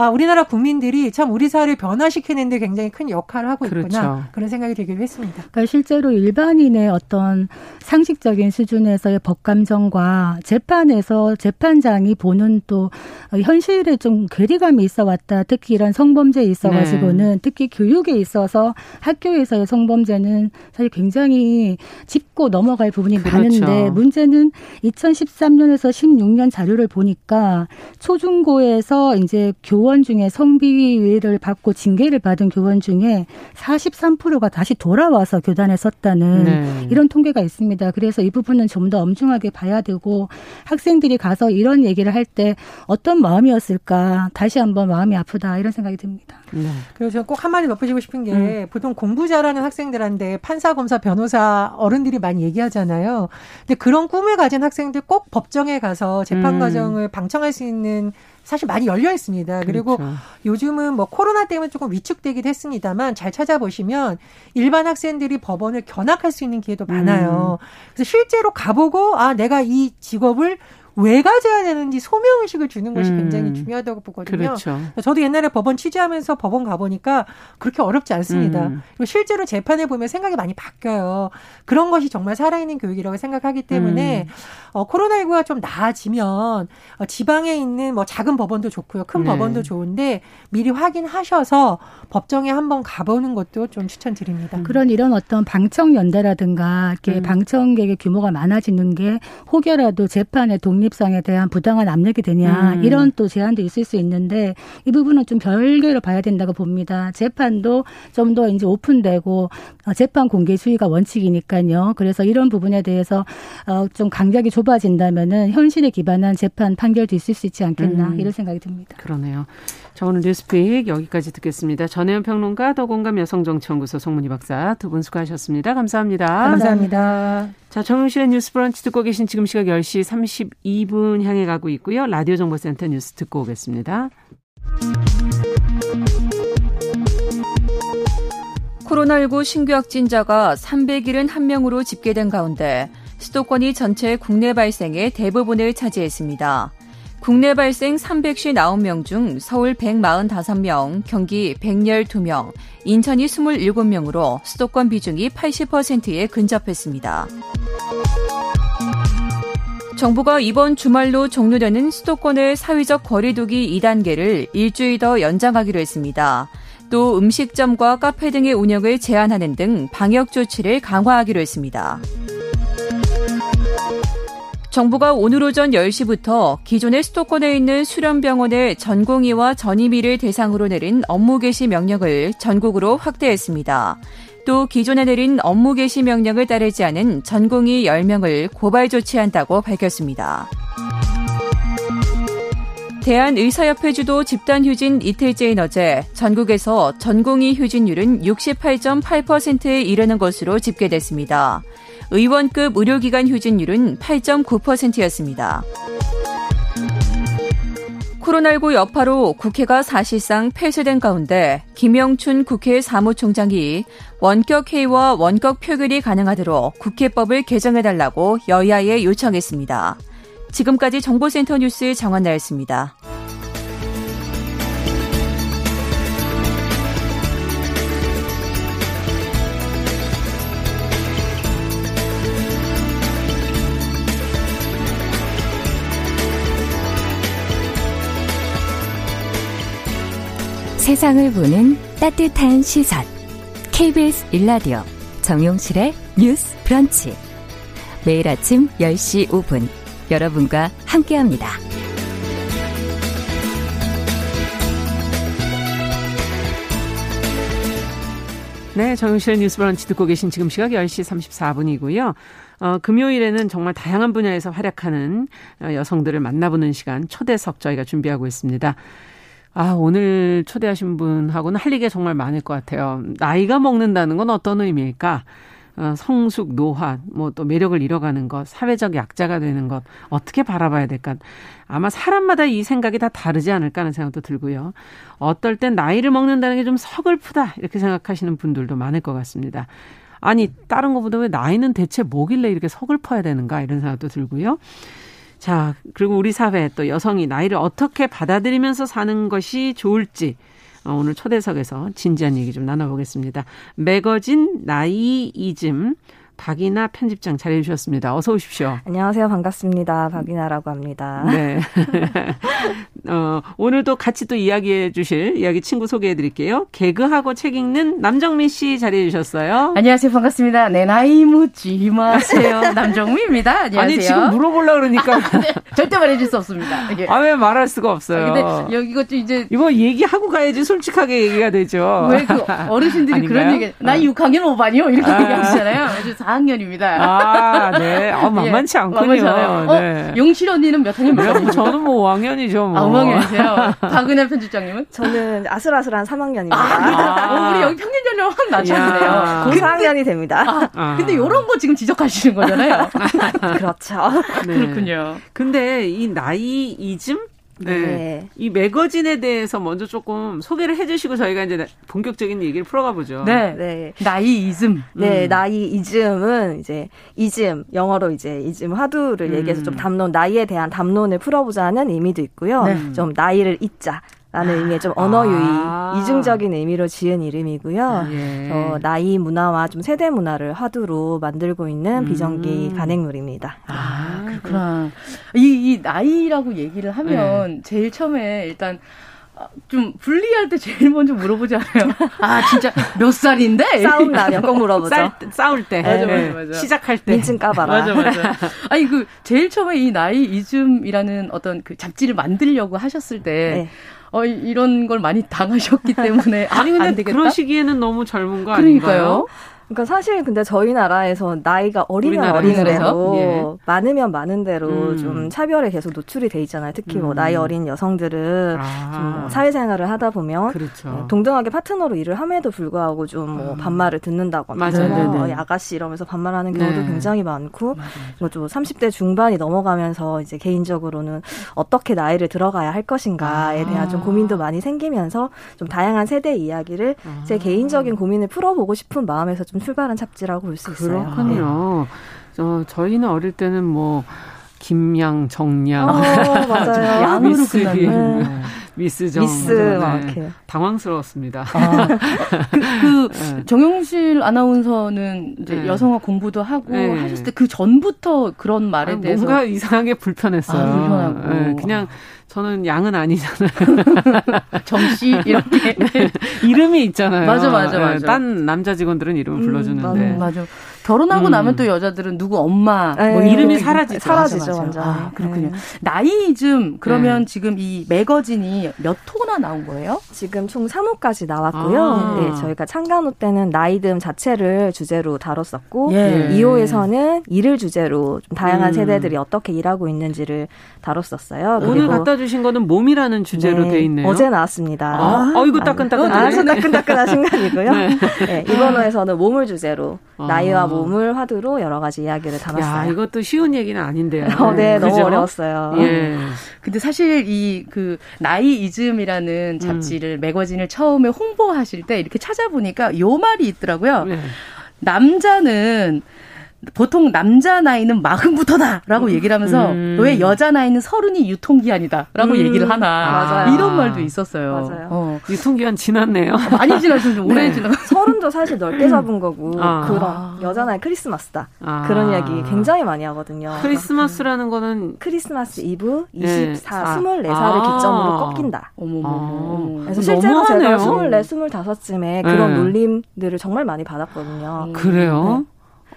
아, 우리나라 국민들이 참 우리 사회를 변화시키는 데 굉장히 큰 역할을 하고 있구나. 그렇죠. 그런 생각이 들기도 했습니다. 그러니까 실제로 일반인의 어떤 상식적인 수준에서의 법 감정과 재판에서 재판장이 보는 또 현실에 좀 괴리감이 있어 왔다. 특히 이런 성범죄에 있어 가지고는 네. 특히 교육에 있어서 학교에서의 성범죄는 사실 굉장히 짚고 넘어갈 부분이 그렇죠. 많은데 문제는 2013년에서 16년 자료를 보니까 초중고에서 이제 교원 중에 성비위를 받고 징계를 받은 교원 중에 43%가 다시 돌아와서 교단에 섰다는 네. 이런 통계가 있습니다. 그래서 이 부분은 좀 더 엄중하게 봐야 되고 학생들이 가서 이런 얘기를 할 때 어떤 마음이었을까 다시 한번 마음이 아프다 이런 생각이 듭니다. 네. 그리고 저는 꼭 한마디 덧붙이고 싶은 게 음. 보통 공부 잘하는 학생들한테 판사, 검사, 변호사 어른들이 많이 얘기하잖아요. 근데 그런 꿈을 가진 학생들 꼭 법정에 가서 재판 음. 과정을 방청할 수 있는 사실 많이 열려 있습니다. 그리고 그렇죠. 요즘은 뭐 코로나 때문에 조금 위축되기도 했습니다만 잘 찾아보시면 일반 학생들이 법원을 견학할 수 있는 기회도 많아요. 음. 그래서 실제로 가보고 아 내가 이 직업을 왜 가져야 되는지 소명 의식을 주는 것이 음. 굉장히 중요하다고 보거든요. 그렇죠. 저도 옛날에 법원 취재하면서 법원 가보니까 그렇게 어렵지 않습니다. 음. 그리고 실제로 재판에 보면 생각이 많이 바뀌어요. 그런 것이 정말 살아있는 교육이라고 생각하기 때문에 음. 어, 코로나19가 좀 나아지면 어, 지방에 있는 뭐 작은 법원도 좋고요. 큰 네. 법원도 좋은데 미리 확인하셔서 법정에 한번 가보는 것도 좀 추천드립니다. 그런 이런 어떤 방청 연대라든가 이렇게 음. 방청객의 규모가 많아지는 게 혹여라도 재판에 독립 독립성에 대한 부당한 압력이 되냐 음. 이런 또 제한도 있을 수 있는데 이 부분은 좀 별개로 봐야 된다고 봅니다. 재판도 좀 더 이제 오픈되고 어, 재판 공개 수위가 원칙이니까요. 그래서 이런 부분에 대해서 어, 좀 간격이 좁아진다면은 현실에 기반한 재판 판결도 있을 수 있지 않겠나 음. 이런 생각이 듭니다. 그러네요. 자 오늘 뉴스픽 여기까지 듣겠습니다. 전혜연 평론가 더공감 여성정치연구소 송문희 박사 두 분 수고하셨습니다. 감사합니다. 감사합니다. 자, 정용실의 뉴스 브런치 듣고 계신 지금 시각 10시 32분 향해 가고 있고요. 라디오 정보센터 뉴스 듣고 오겠습니다. 코로나19 신규 확진자가 371명으로 집계된 가운데 수도권이 전체 국내 발생의 대부분을 차지했습니다. 국내 발생 359명 중 서울 145명, 경기 112명, 인천이 27명으로 수도권 비중이 80%에 근접했습니다. 정부가 이번 주말로 종료되는 수도권의 사회적 거리두기 2단계를 일주일 더 연장하기로 했습니다. 또 음식점과 카페 등의 운영을 제한하는 등 방역 조치를 강화하기로 했습니다. 정부가 오늘 오전 10시부터 기존의 수도권에 있는 수련병원의 전공의와 전임의를 대상으로 내린 업무 개시 명령을 전국으로 확대했습니다. 또 기존에 내린 업무 개시 명령을 따르지 않은 전공의 10명을 고발 조치한다고 밝혔습니다. 대한의사협회 주도 집단 휴진 이틀째인 어제 전국에서 전공의 휴진율은 68.8%에 이르는 것으로 집계됐습니다. 의원급 의료기관 휴진율은 8.9%였습니다. 코로나19 여파로 국회가 사실상 폐쇄된 가운데 김영춘 국회 사무총장이 원격 회의와 원격 표결이 가능하도록 국회법을 개정해달라고 여야에 요청했습니다. 지금까지 정보센터 뉴스 정한나였습니다. 세상을 보는 따뜻한 시선. KBS 일라디오 정용실의 뉴스 브런치. 매일 아침 10시 5분 여러분과 함께합니다. 네, 정용실의 뉴스 브런치 듣고 계신 지금 시각 10시 34분이고요. 어, 금요일에는 정말 다양한 분야에서 활약하는 어, 여성들을 만나보는 시간 초대석 저희가 준비하고 있습니다. 아, 오늘 초대하신 분하고는 할 얘기가 정말 많을 것 같아요. 나이가 먹는다는 건 어떤 의미일까? 어, 성숙, 노화, 뭐 또 매력을 잃어가는 것, 사회적 약자가 되는 것, 어떻게 바라봐야 될까? 아마 사람마다 이 생각이 다 다르지 않을까 하는 생각도 들고요. 어떨 땐 나이를 먹는다는 게 좀 서글프다, 이렇게 생각하시는 분들도 많을 것 같습니다. 아니, 다른 것보다 왜 나이는 대체 뭐길래 이렇게 서글퍼야 되는가, 이런 생각도 들고요. 자, 그리고 우리 사회 또 여성이 나이를 어떻게 받아들이면서 사는 것이 좋을지 어, 오늘 초대석에서 진지한 얘기 좀 나눠보겠습니다. 매거진 나이 이즘 박이나 편집장 자리해 주셨습니다. 어서 오십시오. 안녕하세요. 반갑습니다. 박이나라고 합니다. 네. 어, 오늘도 같이 또 이야기해 주실 이야기 친구 소개해 드릴게요. 개그하고 책 읽는 남정미 씨 자리해 주셨어요. 안녕하세요. 반갑습니다. 내 나이 묻지 마세요. 남정미입니다. 안녕하세요. 아니, 지금 물어보려 그러니까. 아, 네, 절대 말해 줄 수 없습니다. 이게. 아, 왜 말할 수가 없어요. 아, 근데 여기 이것도 이제. 이거 얘기하고 가야지 솔직하게 얘기가 되죠. 왜 그 어르신들이 그런 얘기, 나이 6학년 5반이요? 이렇게 아. 얘기하시잖아요. 그래서 4학년입니다. 아, 네. 아, 만만치 예, 않군요. 어, 네. 용실 언니는 몇 학년 몇 학년? 저는 뭐 5학년이죠. 뭐. 아, 5학년이세요? 박은혜 편집장님은? 저는 아슬아슬한 3학년입니다. 아, 어, 우리 여기 평균 연령 확 낮췄네요. 4학년이 됩니다. 아, 아. 근데 이런 거 지금 지적하시는 거잖아요. 그렇죠. 네. 그렇군요. 근데 이 나이 이즘 네. 네. 이 매거진에 대해서 먼저 조금 소개를 해주시고 저희가 이제 본격적인 얘기를 풀어가 보죠. 네. 네. 나이이즘. 네, 음. 나이이즘은 이제 이즘 영어로 이제 이즘 화두를 음. 얘기해서 좀 담론 나이에 대한 담론을 풀어보자는 의미도 있고요. 네. 좀 나이를 잊자. 라는 의미의 좀 언어 유희, 아. 이중적인 의미로 지은 이름이고요. 예. 어, 나이 문화와 좀 세대 문화를 화두로 만들고 있는 음. 비정기 간행물입니다. 아, 그렇구나. 이, 이 나이라고 얘기를 하면 네. 제일 처음에 일단 좀 분리할 때 제일 먼저 물어보지 않아요? 아 진짜 몇 살인데? 싸움 나면 꼭 물어보죠. 쌀, 싸울 때. 맞아, 맞아, 맞아. 시작할 때. 민증 까봐라. 맞아, 맞아. 아니 그 제일 처음에 이 나이 이즘이라는 어떤 그 잡지를 만들려고 하셨을 때. 네. 어, 이런 걸 많이 당하셨기 때문에 아니 근데 그런 시기에는 너무 젊은 거 그러니까요. 아닌가요? 그러니까 사실 근데 저희 나라에서 나이가 어리면 어린 대로 예. 많으면 많은 대로 음. 좀 차별에 계속 노출이 돼 있잖아요. 특히 뭐 음. 나이 어린 여성들은 아. 좀뭐 사회생활을 하다 보면 그렇죠. 네, 동등하게 파트너로 일을 함에도 불구하고 좀뭐 음. 반말을 듣는다거나 맞아요. 뭐. 아가씨 이러면서 반말하는 경우도 네. 굉장히 많고 뭐좀 30대 중반이 넘어가면서 이제 개인적으로는 어떻게 나이를 들어가야 할 것인가에 대한 아. 좀 고민도 많이 생기면서 좀 다양한 세대 이야기를 아. 제 개인적인 고민을 풀어보고 싶은 마음에서 좀 출발한 잡지라고 볼 수 있어요. 그렇군요. 네. 어, 저희는 어릴 때는 뭐 김양, 정양, 어, 맞아요. 양으로 끝나는 네. 미스 정, 미스 막 네. 당황스러웠습니다. 아, 그, 그 네. 정용실 아나운서는 이제 네. 여성어 공부도 하고 네. 하셨을 때 그 전부터 그런 말에 아, 대해서 뭔가 이상하게 불편했어요. 아, 불편하고 네, 그냥 저는 양은 아니잖아요. 정씨 이렇게 이름이 있잖아요. 맞아, 맞아, 맞아. 딴 남자 직원들은 이름을 음, 불러주는데. 맞아. 맞아. 결혼하고 음. 나면 또 여자들은 누구 엄마 네. 뭐 이름이 사라지죠. 사라지죠, 완전. 아, 그렇군요. 네. 나이즘 그러면 네. 지금 이 매거진이 몇 호나 나온 거예요? 지금 총 3호까지 나왔고요. 아. 네, 저희가 창간호 때는 나이즘 자체를 주제로 다뤘었고 예. 2호에서는 일을 주제로 좀 다양한 음. 세대들이 어떻게 일하고 있는지를 다뤘었어요. 오늘 갖다 주신 거는 몸이라는 주제로 네. 돼 있네요. 어제 나왔습니다. 아, 아 이거 따끈따끈. 아, 따끈따끈한 순간이고요. 네. 네, 이번 호에서는 몸을 주제로 아. 나이와 몸 몸을 화두로 여러 가지 이야기를 담았어요. 야, 이것도 쉬운 얘기는 아닌데요. 어, 네, 너무 어려웠어요. 예. 근데 사실 이 그 나이 이즘이라는 잡지를 음. 매거진을 처음에 홍보하실 때 이렇게 찾아보니까 요 말이 있더라고요. 네. 남자는 보통 남자 나이는 마흔부터다라고 음. 얘기를 하면서 음. 왜 여자 나이는 서른이 유통기한이다라고 음. 얘기를 하나 맞아요. 이런 말도 있었어요. 맞아요. 어. 유통기한 지났네요. 많이 지났죠. 좀 오래 네. 지나. 서른도 사실 넓게 잡은 거고 아. 그런 여자 나이 크리스마스다 아. 그런 이야기 굉장히 많이 하거든요. 크리스마스라는 거는 크리스마스 이브 24, 네. 24살을 아. 기점으로 꺾인다. 어머머. 아. 그래서 실제로 제가 24, 25쯤에 그런 네. 놀림들을 정말 많이 받았거든요. 그래요?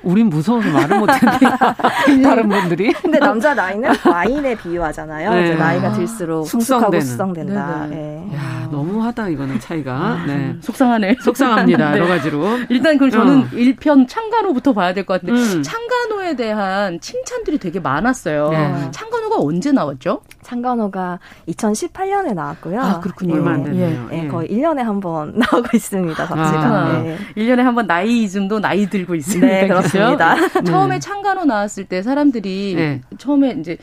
네. 우린 무서워서 말을 못했네. 다른 분들이. 근데 남자 나이는 와인에 비유하잖아요. 네. 이제 나이가 들수록 숙성하고 숙성된다. 네. 야, 너무하다 이거는 차이가. 아, 네. 속상하네. 속상합니다. 네. 여러 가지로. 일단 그럼 저는 어. 1편 창간호부터 봐야 될 것 같은데 음. 창간호에 대한 칭찬들이 되게 많았어요. 네. 창간호가 언제 나왔죠? 창간호가 2018년에 나왔고요. 아, 그렇군요. 얼마 안 됐네요. 예. 예. 거의 1년에 한 번 나오고 있습니다. 잡지가. 아, 네. 1년에 한 번 나이즘도 나이 들고 있습니다. 네, 그렇습니다. 네. 처음에 창간호 나왔을 때 사람들이 네. 처음에 이제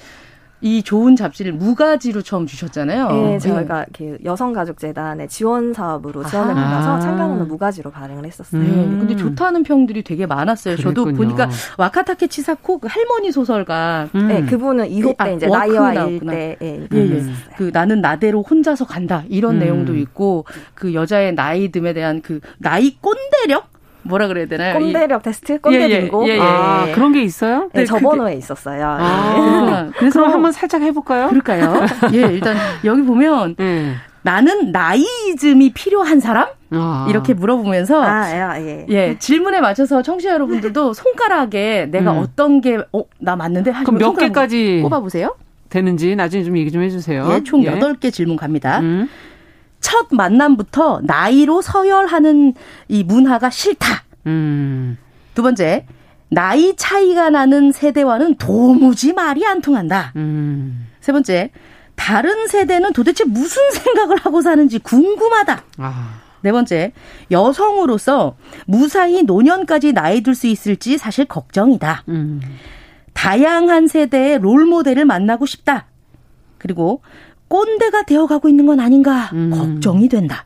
이 좋은 잡지를 무가지로 처음 주셨잖아요. 네, 저희가 네. 여성가족재단의 지원 사업으로 지원을 받아서 참가하는 무가지로 발행을 했었어요. 네. 음. 근데 좋다는 평들이 되게 많았어요. 그랬군요. 저도 보니까 와카타케 치사코 그 할머니 소설가, 음. 네, 그분은 2호 때 아, 이제 나이와 일때 예, 예, 예. 그 나는 나대로 혼자서 간다 이런 음. 내용도 있고 그 여자의 나이듦에 대한 그 나이 꼰대력 뭐라 그래야 되나요? 꼰대력 테스트, 꼰대 예, 예, 빙고. 예, 예, 아, 그런 게 있어요? 네, 네 저번호에 있었어요. 아, 네. 그래서 한번 살짝 해볼까요? 그럴까요? 예, 일단 여기 보면 네. 나는 나이즘이 필요한 사람? 아. 이렇게 물어보면서 아, 예, 예. 질문에 맞춰서 청취자 여러분들도 손가락에 내가 음. 어떤 게 어, 나 맞는데 그럼 몇 개까지 꼽아 보세요. 되는지 나중에 좀 얘기 좀 해주세요. 예, 총 예. 8개 질문 갑니다. 음. 첫 만남부터 나이로 서열하는 이 문화가 싫다. 음. 두 번째, 나이 차이가 나는 세대와는 도무지 말이 안 통한다. 음. 세 번째, 다른 세대는 도대체 무슨 생각을 하고 사는지 궁금하다. 아. 네 번째, 여성으로서 무사히 노년까지 나이 들 수 있을지 사실 걱정이다. 음. 다양한 세대의 롤 모델을 만나고 싶다. 그리고 꼰대가 되어가고 있는 건 아닌가 음. 걱정이 된다.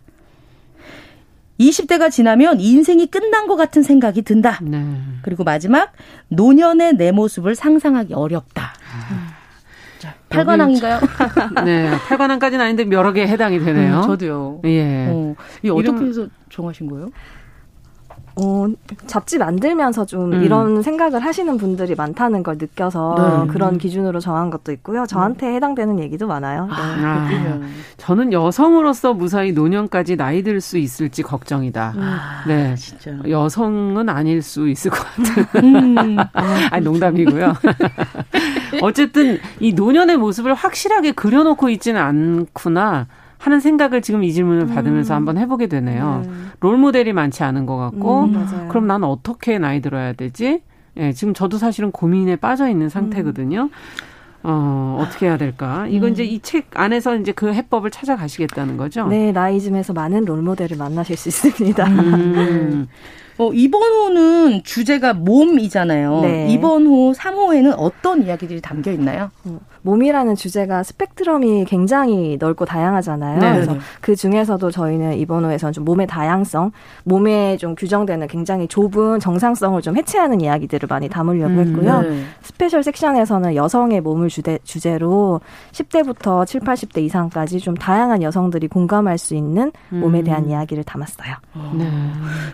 20대가 지나면 인생이 끝난 것 같은 생각이 든다. 네. 그리고 마지막 노년의 내 모습을 상상하기 어렵다. 아. 자, 8관왕인가요? 네, 8관왕까지는 아닌데 여러 개 해당이 되네요. 음, 저도요. 예. 어, 이 어떻게 해서 정하신 거예요? 어, 잡지 만들면서 좀 음. 이런 생각을 하시는 분들이 많다는 걸 느껴서 네. 그런 기준으로 정한 것도 있고요. 저한테 음. 해당되는 얘기도 많아요. 네. 아, 저는 여성으로서 무사히 노년까지 나이 들 수 있을지 걱정이다. 음. 네, 진짜 여성은 아닐 수 있을 것 같은. 음. 아니 농담이고요. 어쨌든 이 노년의 모습을 확실하게 그려놓고 있지는 않구나. 하는 생각을 지금 이 질문을 받으면서 음. 한번 해보게 되네요. 네. 롤 모델이 많지 않은 것 같고, 음, 그럼 난 어떻게 나이 들어야 되지? 예, 지금 저도 사실은 고민에 빠져 있는 상태거든요. 어, 어떻게 해야 될까? 이건 음. 이제 이 책 안에서 이제 그 해법을 찾아가시겠다는 거죠? 네, 나이즘에서 많은 롤 모델을 만나실 수 있습니다. 음. 어, 이번 호는 주제가 몸이잖아요. 네. 이번 호 3호에는 어떤 이야기들이 담겨 있나요? 어, 몸이라는 주제가 스펙트럼이 굉장히 넓고 다양하잖아요. 네. 그래서 그 중에서도 저희는 이번 호에서는 좀 몸의 다양성, 몸에 좀 규정되는 굉장히 좁은 정상성을 좀 해체하는 이야기들을 많이 담으려고 음, 했고요. 네. special section에서는 여성의 몸을 주대, 주제로 10대부터 7, 80대 이상까지 좀 다양한 여성들이 공감할 수 있는 몸에 음. 대한 이야기를 담았어요. 네.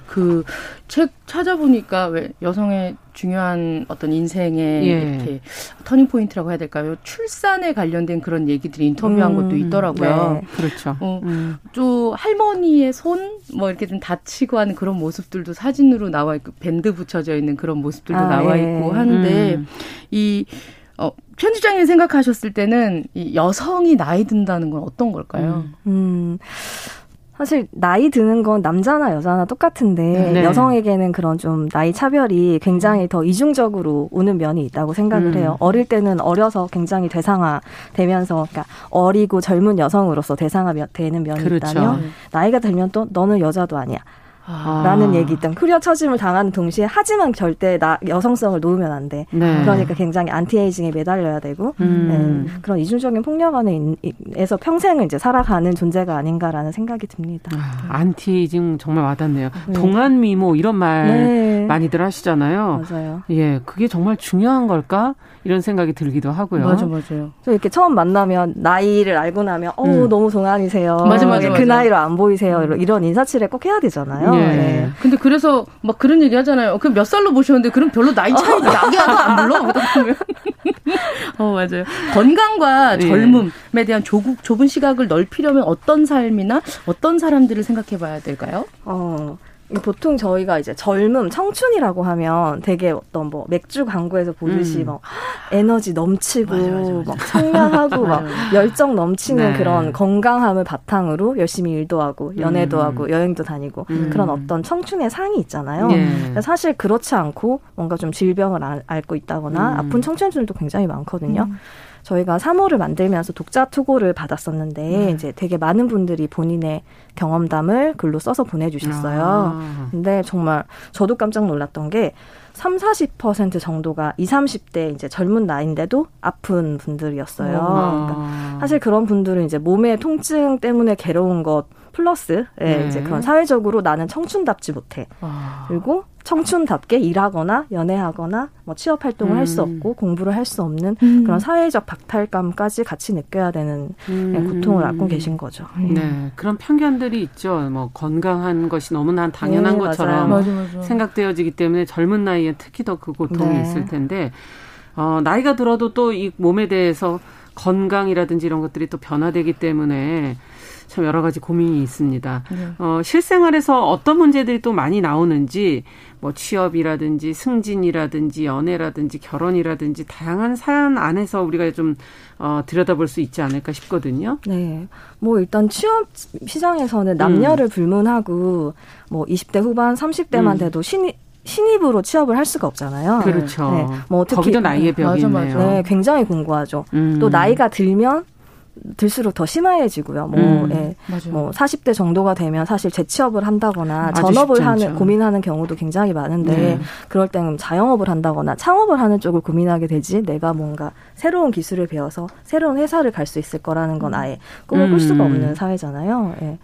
그책 찾아보니까 왜 여성의 중요한 어떤 인생의 예. 이렇게 터닝 포인트라고 해야 될까요? 출산에 관련된 그런 얘기들이 인터뷰한 음, 것도 있더라고요. 네. 그렇죠. 어, 음. 또 할머니의 손 뭐 이렇게 좀 다치고 하는 그런 모습들도 사진으로 나와 있고 밴드 붙여져 있는 그런 모습들도 아, 나와 예. 있고 하는데 음. 이 어, 편집장님 생각하셨을 때는 이 여성이 나이 든다는 건 어떤 걸까요? 음. 음. 사실 나이 드는 건 남자나 여자나 똑같은데 네. 여성에게는 그런 좀 나이 차별이 굉장히 더 이중적으로 오는 면이 있다고 생각을 음. 해요. 어릴 때는 어려서 굉장히 대상화 되면서 그러니까 어리고 젊은 여성으로서 대상화 되는 면이 그렇죠. 있다면 나이가 들면 또 너는 여자도 아니야. 아. 라는 얘기 있던 후려쳐짐을 당하는 동시에 하지만 절대 나 여성성을 놓으면 안 돼. 네. 그러니까 굉장히 anti-aging에 매달려야 되고 음. 네. 그런 이중적인 폭력 안에서 평생을 이제 살아가는 존재가 아닌가라는 생각이 듭니다. 아, 안티에이징 정말 와닿네요. 네. 동안 미모 이런 말 네. 많이들 하시잖아요. 맞아요. 예, 그게 정말 중요한 걸까? 이런 생각이 들기도 하고요. 맞아, 맞아요. 저 이렇게 처음 만나면 나이를 알고 나면 어 음. 너무 동안이세요. 맞아, 맞아, 그 맞아. 나이로 안 보이세요. 이런 인사치레 꼭 해야 되잖아요. 예. 네. 근데 그래서 막 그런 얘기 하잖아요. 그럼 몇 살로 보셨는데 그럼 별로 나이 차이 나게 하도 안 불러? 보면. 어, 맞아요. 건강과 네. 젊음에 대한 조국, 좁은 시각을 넓히려면 어떤 삶이나 어떤 사람들을 생각해 봐야 될까요? 어, 보통 저희가 이제 젊음, 청춘이라고 하면 되게 어떤 뭐 맥주 광고에서 보듯이 음. 막 에너지 넘치고 맞아, 맞아, 맞아. 막 청량하고 막 열정 넘치는 네. 그런 건강함을 바탕으로 열심히 일도 하고 연애도 음. 하고 여행도 다니고 음. 그런 어떤 청춘의 상이 있잖아요. 네. 사실 그렇지 않고 뭔가 좀 질병을 앓고 있다거나 음. 아픈 청춘들도 굉장히 많거든요. 음. 저희가 3호를 만들면서 독자 투고를 받았었는데 네. 이제 되게 많은 분들이 본인의 경험담을 글로 써서 보내주셨어요. 아. 근데 정말 저도 깜짝 놀랐던 게 3, 40% 정도가 20, 30대 이제 젊은 나이인데도 아픈 분들이었어요. 그러니까 사실 그런 분들은 이제 몸의 통증 때문에 괴로운 것 플러스 예, 네. 이제 그런 사회적으로 나는 청춘답지 못해. 아. 그리고 청춘답게 일하거나 연애하거나 뭐 취업 활동을 음. 할수 없고 공부를 할 수 없는 음. 그런 사회적 박탈감까지 같이 느껴야 되는 음. 예, 고통을 앓고 계신 거죠. 음. 네, 그런 편견들이 있죠. 뭐 건강한 것이 너무나 당연한 네, 것처럼 맞아, 맞아. 생각되어지기 때문에 젊은 나이에 특히 더 그 고통이 네. 있을 텐데 어, 나이가 들어도 또 이 몸에 대해서 건강이라든지 이런 것들이 또 변화되기 때문에 참 여러 가지 고민이 있습니다. 네. 어, 실생활에서 어떤 문제들이 또 많이 나오는지 뭐 취업이라든지 승진이라든지 연애라든지 결혼이라든지 다양한 사연 안에서 우리가 좀 어, 들여다볼 수 있지 않을까 싶거든요. 네. 뭐 일단 취업 시장에서는 남녀를 음. 불문하고 뭐 20대 후반, 30대만 음. 돼도 신입 신입으로 취업을 할 수가 없잖아요. 그렇죠. 네. 뭐 특히 거기도 나이의 벽이 맞아, 있네요. 네, 굉장히 공고하죠. 음. 또 나이가 들면 들수록 더 심해지고요. 뭐, 음, 예, 뭐 40대 정도가 되면 사실 재취업을 한다거나 전업을 하는 고민하는 경우도 굉장히 많은데 네. 그럴 때는 자영업을 한다거나 창업을 하는 쪽을 고민하게 되지 내가 뭔가 새로운 기술을 배워서 새로운 회사를 갈 수 있을 거라는 건 아예 꿈을 꿀 수가 음. 없는 사회잖아요. 예.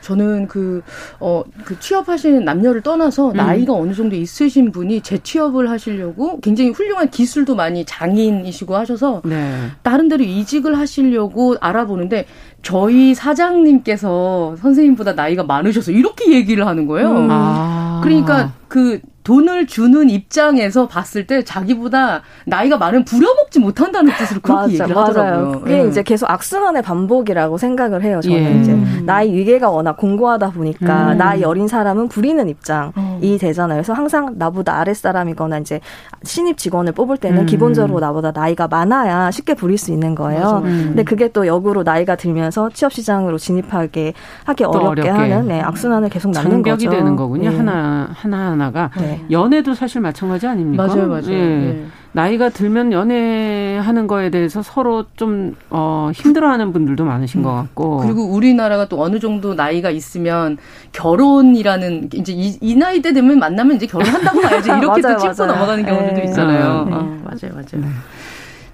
저는 그, 어, 그 취업하시는 남녀를 떠나서 음. 나이가 어느 정도 있으신 분이 재취업을 하시려고 굉장히 훌륭한 기술도 많이 장인이시고 하셔서 네. 다른 데로 이직을 하시려고 알아보는데 저희 사장님께서 선생님보다 나이가 많으셔서 이렇게 얘기를 하는 거예요. 음. 아. 그러니까 그 돈을 주는 입장에서 봤을 때 자기보다 나이가 많은 부려먹지 못한다는 뜻으로 그렇게 맞아, 얘기를 하더라고요. 그게 예. 이제 계속 악순환의 반복이라고 생각을 해요. 저는 예. 이제 나이 위계가 워낙 공고하다 보니까 음. 나이 어린 사람은 부리는 입장이 어. 되잖아요. 그래서 항상 나보다 아랫 사람이거나 이제 신입 직원을 뽑을 때는 음. 기본적으로 나보다 나이가 많아야 쉽게 부릴 수 있는 거예요. 음. 근데 그게 또 역으로 나이가 들면서 취업 시장으로 진입하게 하기 어렵게, 어렵게, 하는 네, 악순환을 계속 낳는 거죠. 되는 거군요. 네. 하나 하나 하나가. 네. 연애도 사실 마찬가지 아닙니까? 맞아요, 맞아요. 예. 네. 나이가 들면 연애하는 거에 대해서 서로 좀 어, 힘들어하는 분들도 많으신 음. 것 같고 그리고 우리나라가 또 어느 정도 나이가 있으면 결혼이라는 이제 이, 이 나이 때 되면 만나면 이제 결혼한다고 봐야지 이렇게 맞아요, 또 짚고 맞아요. 넘어가는 경우들도 네. 있잖아요. 네. 어, 맞아요, 맞아요. 네.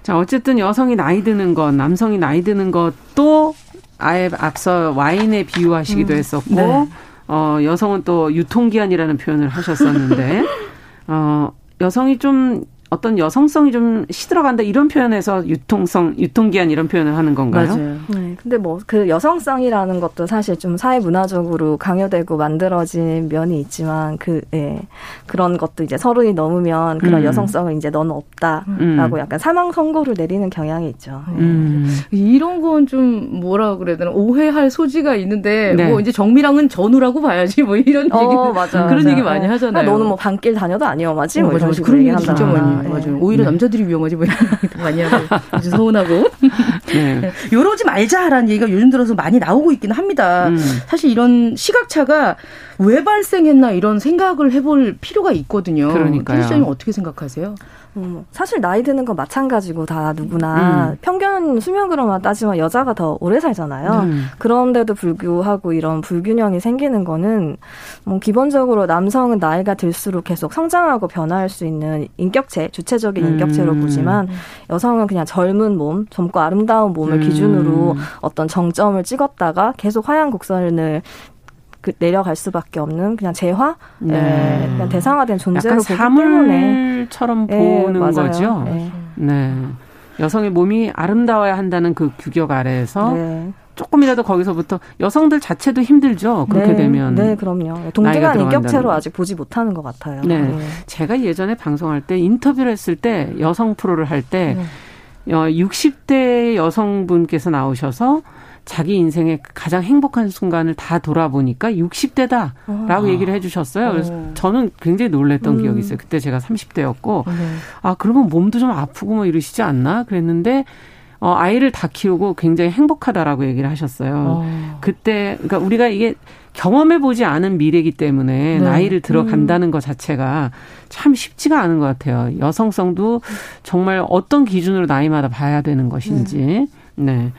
자 어쨌든 여성이 나이 드는 것, 남성이 나이 드는 것도 아예 앞서 와인에 비유하시기도 음. 했었고. 네. 어, 여성은 또 유통기한이라는 표현을 하셨었는데, 어, 여성이 좀 어떤 여성성이 좀 시들어간다 이런 표현에서 유통성, 유통기한 이런 표현을 하는 건가요? 맞아요. 네. 근데 뭐 그 여성성이라는 것도 사실 좀 사회 문화적으로 강요되고 만들어진 면이 있지만 그 예. 그런 것도 이제 서른이 넘으면 그런 음. 여성성은 이제 너는 없다라고 음. 약간 사망 선고를 내리는 경향이 있죠. 예. 음. 이런 건 좀 뭐라 그래야 되나 오해할 소지가 있는데 네. 뭐 이제 정미랑은 전우라고 봐야지 뭐 이런 어, 얘기 맞아, 그런 맞아. 얘기 많이 하잖아요. 아, 너는 뭐 반길 다녀도 아니어맞지? 뭐 맞아, 맞아. 그런 얘기 진짜 많이 네. 맞아요. 오히려 네. 남자들이 위험하지 뭐 많이 하고 아주 서운하고 네. 이러지 말자라는 얘기가 요즘 들어서 많이 나오고 있기는 합니다. 음. 사실 이런 시각차가 왜 발생했나 이런 생각을 해볼 필요가 있거든요. 그러니까요. 시장님 어떻게 생각하세요? 음, 사실 나이 드는 건 마찬가지고 다 누구나 음. 평균 수명으로만 따지면 여자가 더 오래 살잖아요. 음. 그런데도 불구하고 이런 불균형이 생기는 거는 뭐 기본적으로 남성은 나이가 들수록 계속 성장하고 변화할 수 있는 인격체, 주체적인 인격체로 음. 보지만 여성은 그냥 젊은 몸, 젊고 아름다운 몸을 음. 기준으로 어떤 정점을 찍었다가 계속 하향 곡선을 그 내려갈 수밖에 없는 그냥 재화, 네. 네. 그냥 대상화된 존재로 보기 때문에 처럼 네, 보는 네, 거죠. 네. 네. 여성의 몸이 아름다워야 한다는 그 규격 아래에서 네. 조금이라도 거기서부터 여성들 자체도 힘들죠. 그렇게 네, 되면. 네, 그럼요. 동등한 인격체로 아직 보지 못하는 것 같아요. 네. 네. 제가 예전에 방송할 때 인터뷰를 했을 때 여성 프로를 할때 네. 60대 어, 여성분께서 나오셔서 자기 인생의 가장 행복한 순간을 다 돌아보니까 60대다라고 아. 얘기를 해주셨어요. 그래서 어. 저는 굉장히 놀랬던 음. 기억이 있어요. 그때 제가 30대였고, 네. 아, 그러면 몸도 좀 아프고 뭐 이러시지 않나? 그랬는데, 어, 아이를 다 키우고 굉장히 행복하다라고 얘기를 하셨어요. 어. 그때 그러니까 우리가 이게 경험해 보지 않은 미래이기 때문에 네. 나이를 들어간다는 음. 것 자체가 참 쉽지가 않은 것 같아요. 여성성도 정말 어떤 기준으로 나이마다 봐야 되는 것인지. 네. 네.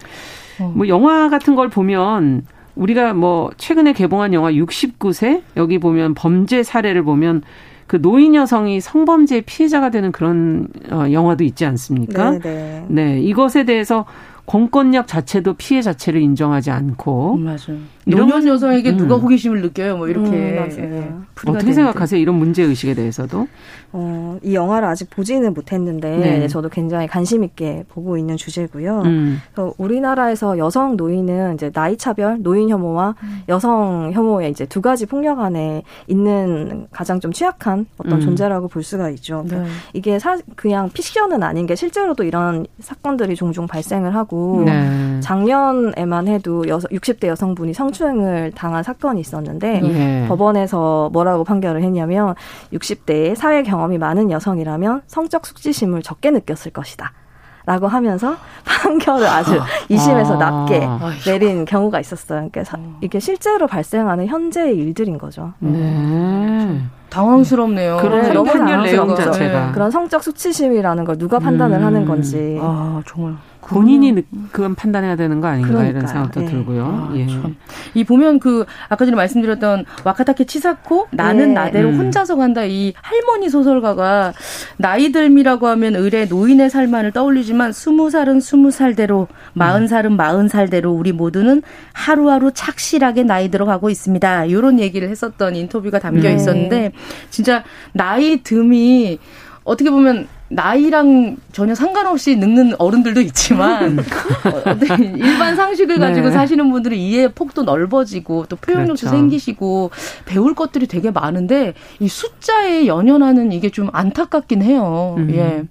어. 뭐 영화 같은 걸 보면 우리가 뭐 최근에 개봉한 영화 69세 여기 보면 범죄 사례를 보면 그 노인 여성이 성범죄 피해자가 되는 그런 어 영화도 있지 않습니까? 네, 네. 네 이것에 대해서 공권력 자체도 피해 자체를 인정하지 않고 음, 맞아요. 노년 여성에게 음. 누가 호기심을 느껴요? 뭐 이렇게 음, 예, 어떻게 생각하세요? 이런 문제 의식에 대해서도? 어, 이 영화를 아직 보지는 못했는데 네. 저도 굉장히 관심 있게 보고 있는 주제고요. 음. 그래서 우리나라에서 여성 노인은 이제 나이 차별, 노인 혐오와 음. 여성 혐오의 이제 두 가지 폭력 안에 있는 가장 좀 취약한 어떤 음. 존재라고 볼 수가 있죠. 네. 이게 사, 그냥 픽션은 아닌 게 실제로도 이런 사건들이 종종 발생을 하고 하고 네. 작년에만 해도 여성 60대 여성분이 성 추행을 당한 사건이 있었는데 예. 법원에서 뭐라고 판결을 했냐면 60대에 사회 경험이 많은 여성이라면 성적 숙지심을 적게 느꼈을 것이다. 라고 하면서 판결을 아주 이심에서 아. 낮게 내린 경우가 있었어요. 그러니까 이게 실제로 발생하는 현재의 일들인 거죠. 네. 당황스럽네요. 그런 네, 너무 판결 내용 자체가. 네. 그런 성적 수치심이라는 걸 누가 판단을 음. 하는 건지. 아 정말. 본인이 음. 그건 판단해야 되는 거 아닌가 그러니까요. 이런 생각도 네. 들고요. 아, 예. 이 보면 그 아까 전에 말씀드렸던 와카타케 치사코 나는 네. 나대로 음. 혼자서 간다 이 할머니 소설가가 나이 들미라고 하면 을의 노인의 삶만을 떠올리지만 스무 살은 스무 살대로 마흔 살은 마흔 살대로 우리 모두는 하루하루 착실하게 나이 들어가고 있습니다. 이런 얘기를 했었던 인터뷰가 담겨 네. 있었는데 진짜 나이 듬이 어떻게 보면 나이랑 전혀 상관없이 늙는 어른들도 있지만 어, 일반 상식을 가지고 네. 사시는 분들은 이해 폭도 넓어지고 또 표현력도 그렇죠. 생기시고 배울 것들이 되게 많은데 이 숫자에 연연하는 이게 좀 안타깝긴 해요. 음. 예.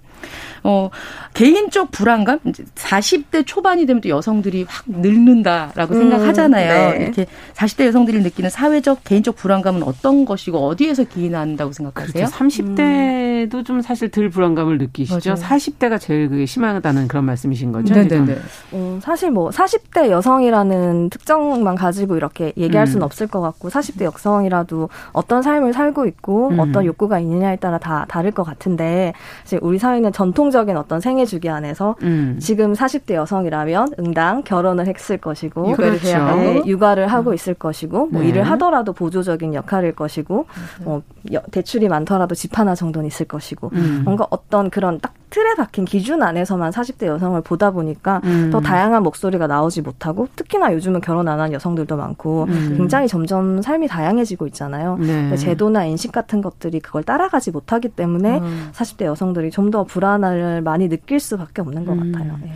어, 개인적 불안감? 40대 초반이 되면 또 여성들이 확 늙는다라고 음, 생각하잖아요. 네. 이렇게 40대 여성들이 느끼는 사회적, 개인적 불안감은 어떤 것이고 어디에서 기인한다고 생각하세요? 그렇죠. 30대도 음. 좀 사실 덜 불안감을 느끼시죠. 맞아요. 40대가 제일 그게 심하다는 그런 말씀이신 거죠? 네네네. 어, 사실 뭐 40대 여성이라는 특정만 가지고 이렇게 얘기할 음. 수는 없을 것 같고 40대 여성이라도 어떤 삶을 살고 있고 음. 어떤 욕구가 있느냐에 따라 다 다를 것 같은데 우리 사회는 전통 전통적인 어떤 생애 주기 안에서 음. 지금 40대 여성이라면 응당 결혼을 했을 것이고 육아를 그렇죠. 해야 네, 육아를 하고 음. 있을 것이고 뭐 네. 일을 하더라도 보조적인 역할일 것이고 뭐 대출이 많더라도 집 하나 정도는 있을 것이고 음. 뭔가 어떤 그런 딱 틀에 박힌 기준 안에서만 40대 여성을 보다 보니까 음. 더 다양한 목소리가 나오지 못하고 특히나 요즘은 결혼 안 한 여성들도 많고 음. 굉장히 점점 삶이 다양해지고 있잖아요. 네. 제도나 인식 같은 것들이 그걸 따라가지 못하기 때문에 음. 40대 여성들이 좀 더 불안 을 많이 느낄 수밖에 없는 것 음. 같아요. 네.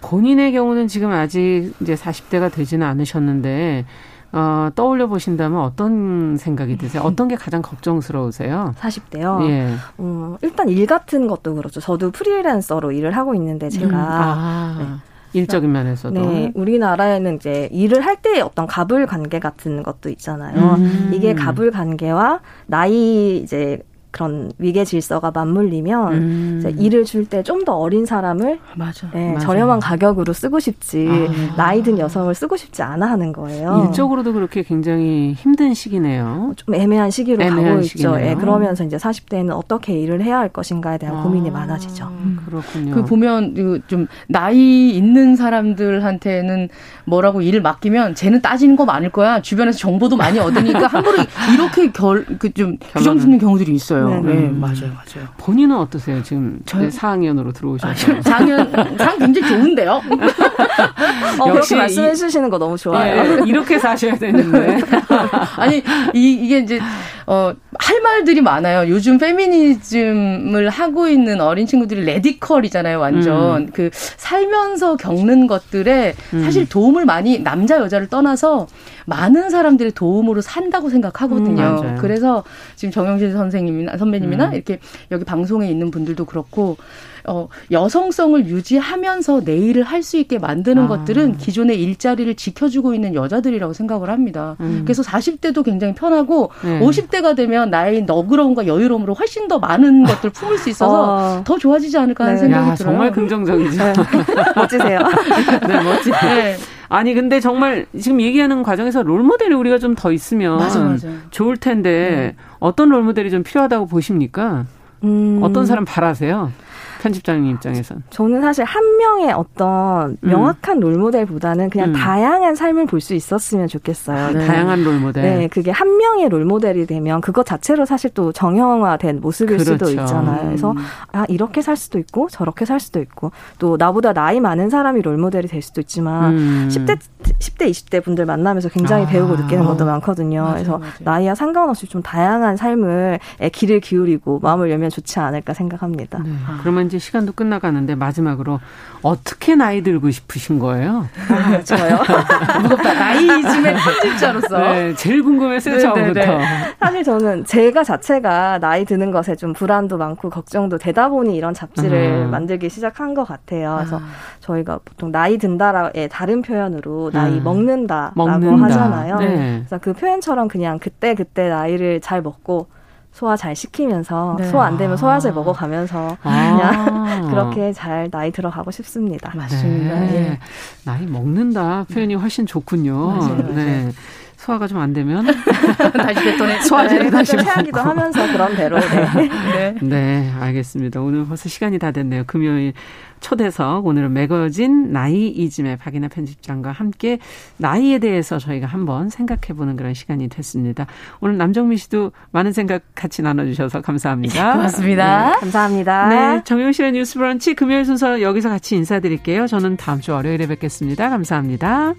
본인의 경우는 지금 아직 이제 40대가 되지는 않으셨는데 어, 떠올려 보신다면 어떤 생각이 드세요? 어떤 게 가장 걱정스러우세요? 40대요? 예. 음, 일단 일 같은 것도 그렇죠. 저도 프리랜서로 일을 하고 있는데 제가. 음, 아. 네. 일적인 면에서도. 네, 우리나라에는 이제 일을 할 때 어떤 갑을 관계 같은 것도 있잖아요. 음. 이게 갑을 관계와 나이 이제 그런 위계 질서가 맞물리면 음. 일을 줄 때 좀 더 어린 사람을 맞아. 네, 맞아. 저렴한 가격으로 쓰고 싶지 아. 나이 든 여성을 쓰고 싶지 않아 하는 거예요. 일적으로도 그렇게 굉장히 힘든 시기네요. 좀 애매한 시기로 애매한 가고 시기네요. 있죠. 예, 그러면서 이제 40대에는 어떻게 일을 해야 할 것인가에 대한 아. 고민이 많아지죠. 음. 그렇군요. 그 보면 그좀 나이 있는 사람들한테는 뭐라고 일을 맡기면 쟤는 따지는 거 많을 거야. 주변에서 정보도 많이 얻으니까 함부로 이렇게 결 그좀 규정 짓는 경우들이 있어요. 네, 네, 네, 맞아요, 맞아요. 본인은 어떠세요? 지금 저 4학년으로 들어오셔서. 아, 4학년, 4학년 굉장히 좋은데요? 어, 역시 말씀해 주시는 거 너무 좋아요. 예, 이렇게 사셔야 되는데. 아니, 이, 이게 이제, 어, 할 말들이 많아요. 요즘 페미니즘을 하고 있는 어린 친구들이 radical이잖아요, 완전. 음. 그, 살면서 겪는 것들에 음. 사실 도움을 많이, 남자, 여자를 떠나서 많은 사람들의 도움으로 산다고 생각하거든요. 음, 그래서 지금 정영실 선생님이나 선배님이나 음. 이렇게 여기 방송에 있는 분들도 그렇고 어, 여성성을 유지하면서 내 일을 할 수 있게 만드는 아. 것들은 기존의 일자리를 지켜주고 있는 여자들이라고 생각을 합니다. 음. 그래서 40대도 굉장히 편하고 네. 50대 20대가 되면 나의 너그러움과 여유로움으로 훨씬 더 많은 것들 품을 수 있어서 어. 더 좋아지지 않을까 하는 네. 생각이 야, 들어요. 정말 긍정적이죠. 네. 멋지세요. 네, 멋지. 네. 아니 근데 정말 지금 얘기하는 과정에서 롤모델이 우리가 좀 더 있으면 맞아, 맞아. 좋을 텐데 네. 어떤 롤모델이 좀 필요하다고 보십니까? 음. 어떤 사람 바라세요? 편집장님 입장에선 저는 사실 한 명의 어떤 음. 명확한 음. 롤모델보다는 그냥 음. 다양한 삶을 볼 수 있었으면 좋겠어요. 아, 네. 다양한 롤모델. 네, 그게 한 명의 롤모델이 되면 그것 자체로 사실 또 정형화된 모습일 그렇죠. 수도 있잖아요. 그래서 음. 아 이렇게 살 수도 있고 저렇게 살 수도 있고 또 나보다 나이 많은 사람이 롤모델이 될 수도 있지만 음. 10대 10대 20대 분들 만나면서 굉장히 아. 배우고 느끼는 것도 많거든요. 맞아요, 그래서 맞아요. 나이와 상관없이 좀 다양한 삶을 길을 기울이고 마음을 열면 좋지 않을까 생각합니다. 네. 그러면 이제 시간도 끝나가는데 마지막으로 어떻게 나이 들고 싶으신 거예요? 아, 저요? 무겁다. 나이즘의 편집자로서. 네, 제일 궁금했어요, 네, 처음부터. 네, 네. 사실 저는 제가 자체가 나이 드는 것에 좀 불안도 많고 걱정도 되다 보니 이런 잡지를 음. 만들기 시작한 것 같아요. 그래서 아. 저희가 보통 나이 든다라의 다른 표현으로 나이 음. 먹는다라고 먹는다. 하잖아요. 네. 그래서 그 표현처럼 그냥 그때 그때 나이를 잘 먹고 소화 잘 시키면서 네. 소화 안 되면 소화제 먹어가면서 아. 그냥 그렇게 잘 나이 들어가고 싶습니다. 맞습니다. 네. 네. 나이 먹는다 표현이 훨씬 좋군요. 맞아요, 맞아요. 네. 소화가 좀 안 되면 다시 뱉어내 소화제를 네, 다시 해야기도 하면서 그런 대로 네. 네. 네, 알겠습니다. 오늘 벌써 시간이 다 됐네요. 금요일 초대석 오늘은 매거진 나이 이즘의 박인하 편집장과 함께 나이에 대해서 저희가 한번 생각해 보는 그런 시간이 됐습니다. 오늘 남정미 씨도 많은 생각 같이 나눠주셔서 감사합니다. 고맙습니다. 네. 감사합니다. 네, 정용실의 뉴스브런치 금요일 순서 여기서 같이 인사드릴게요. 저는 다음 주 월요일에 뵙겠습니다. 감사합니다.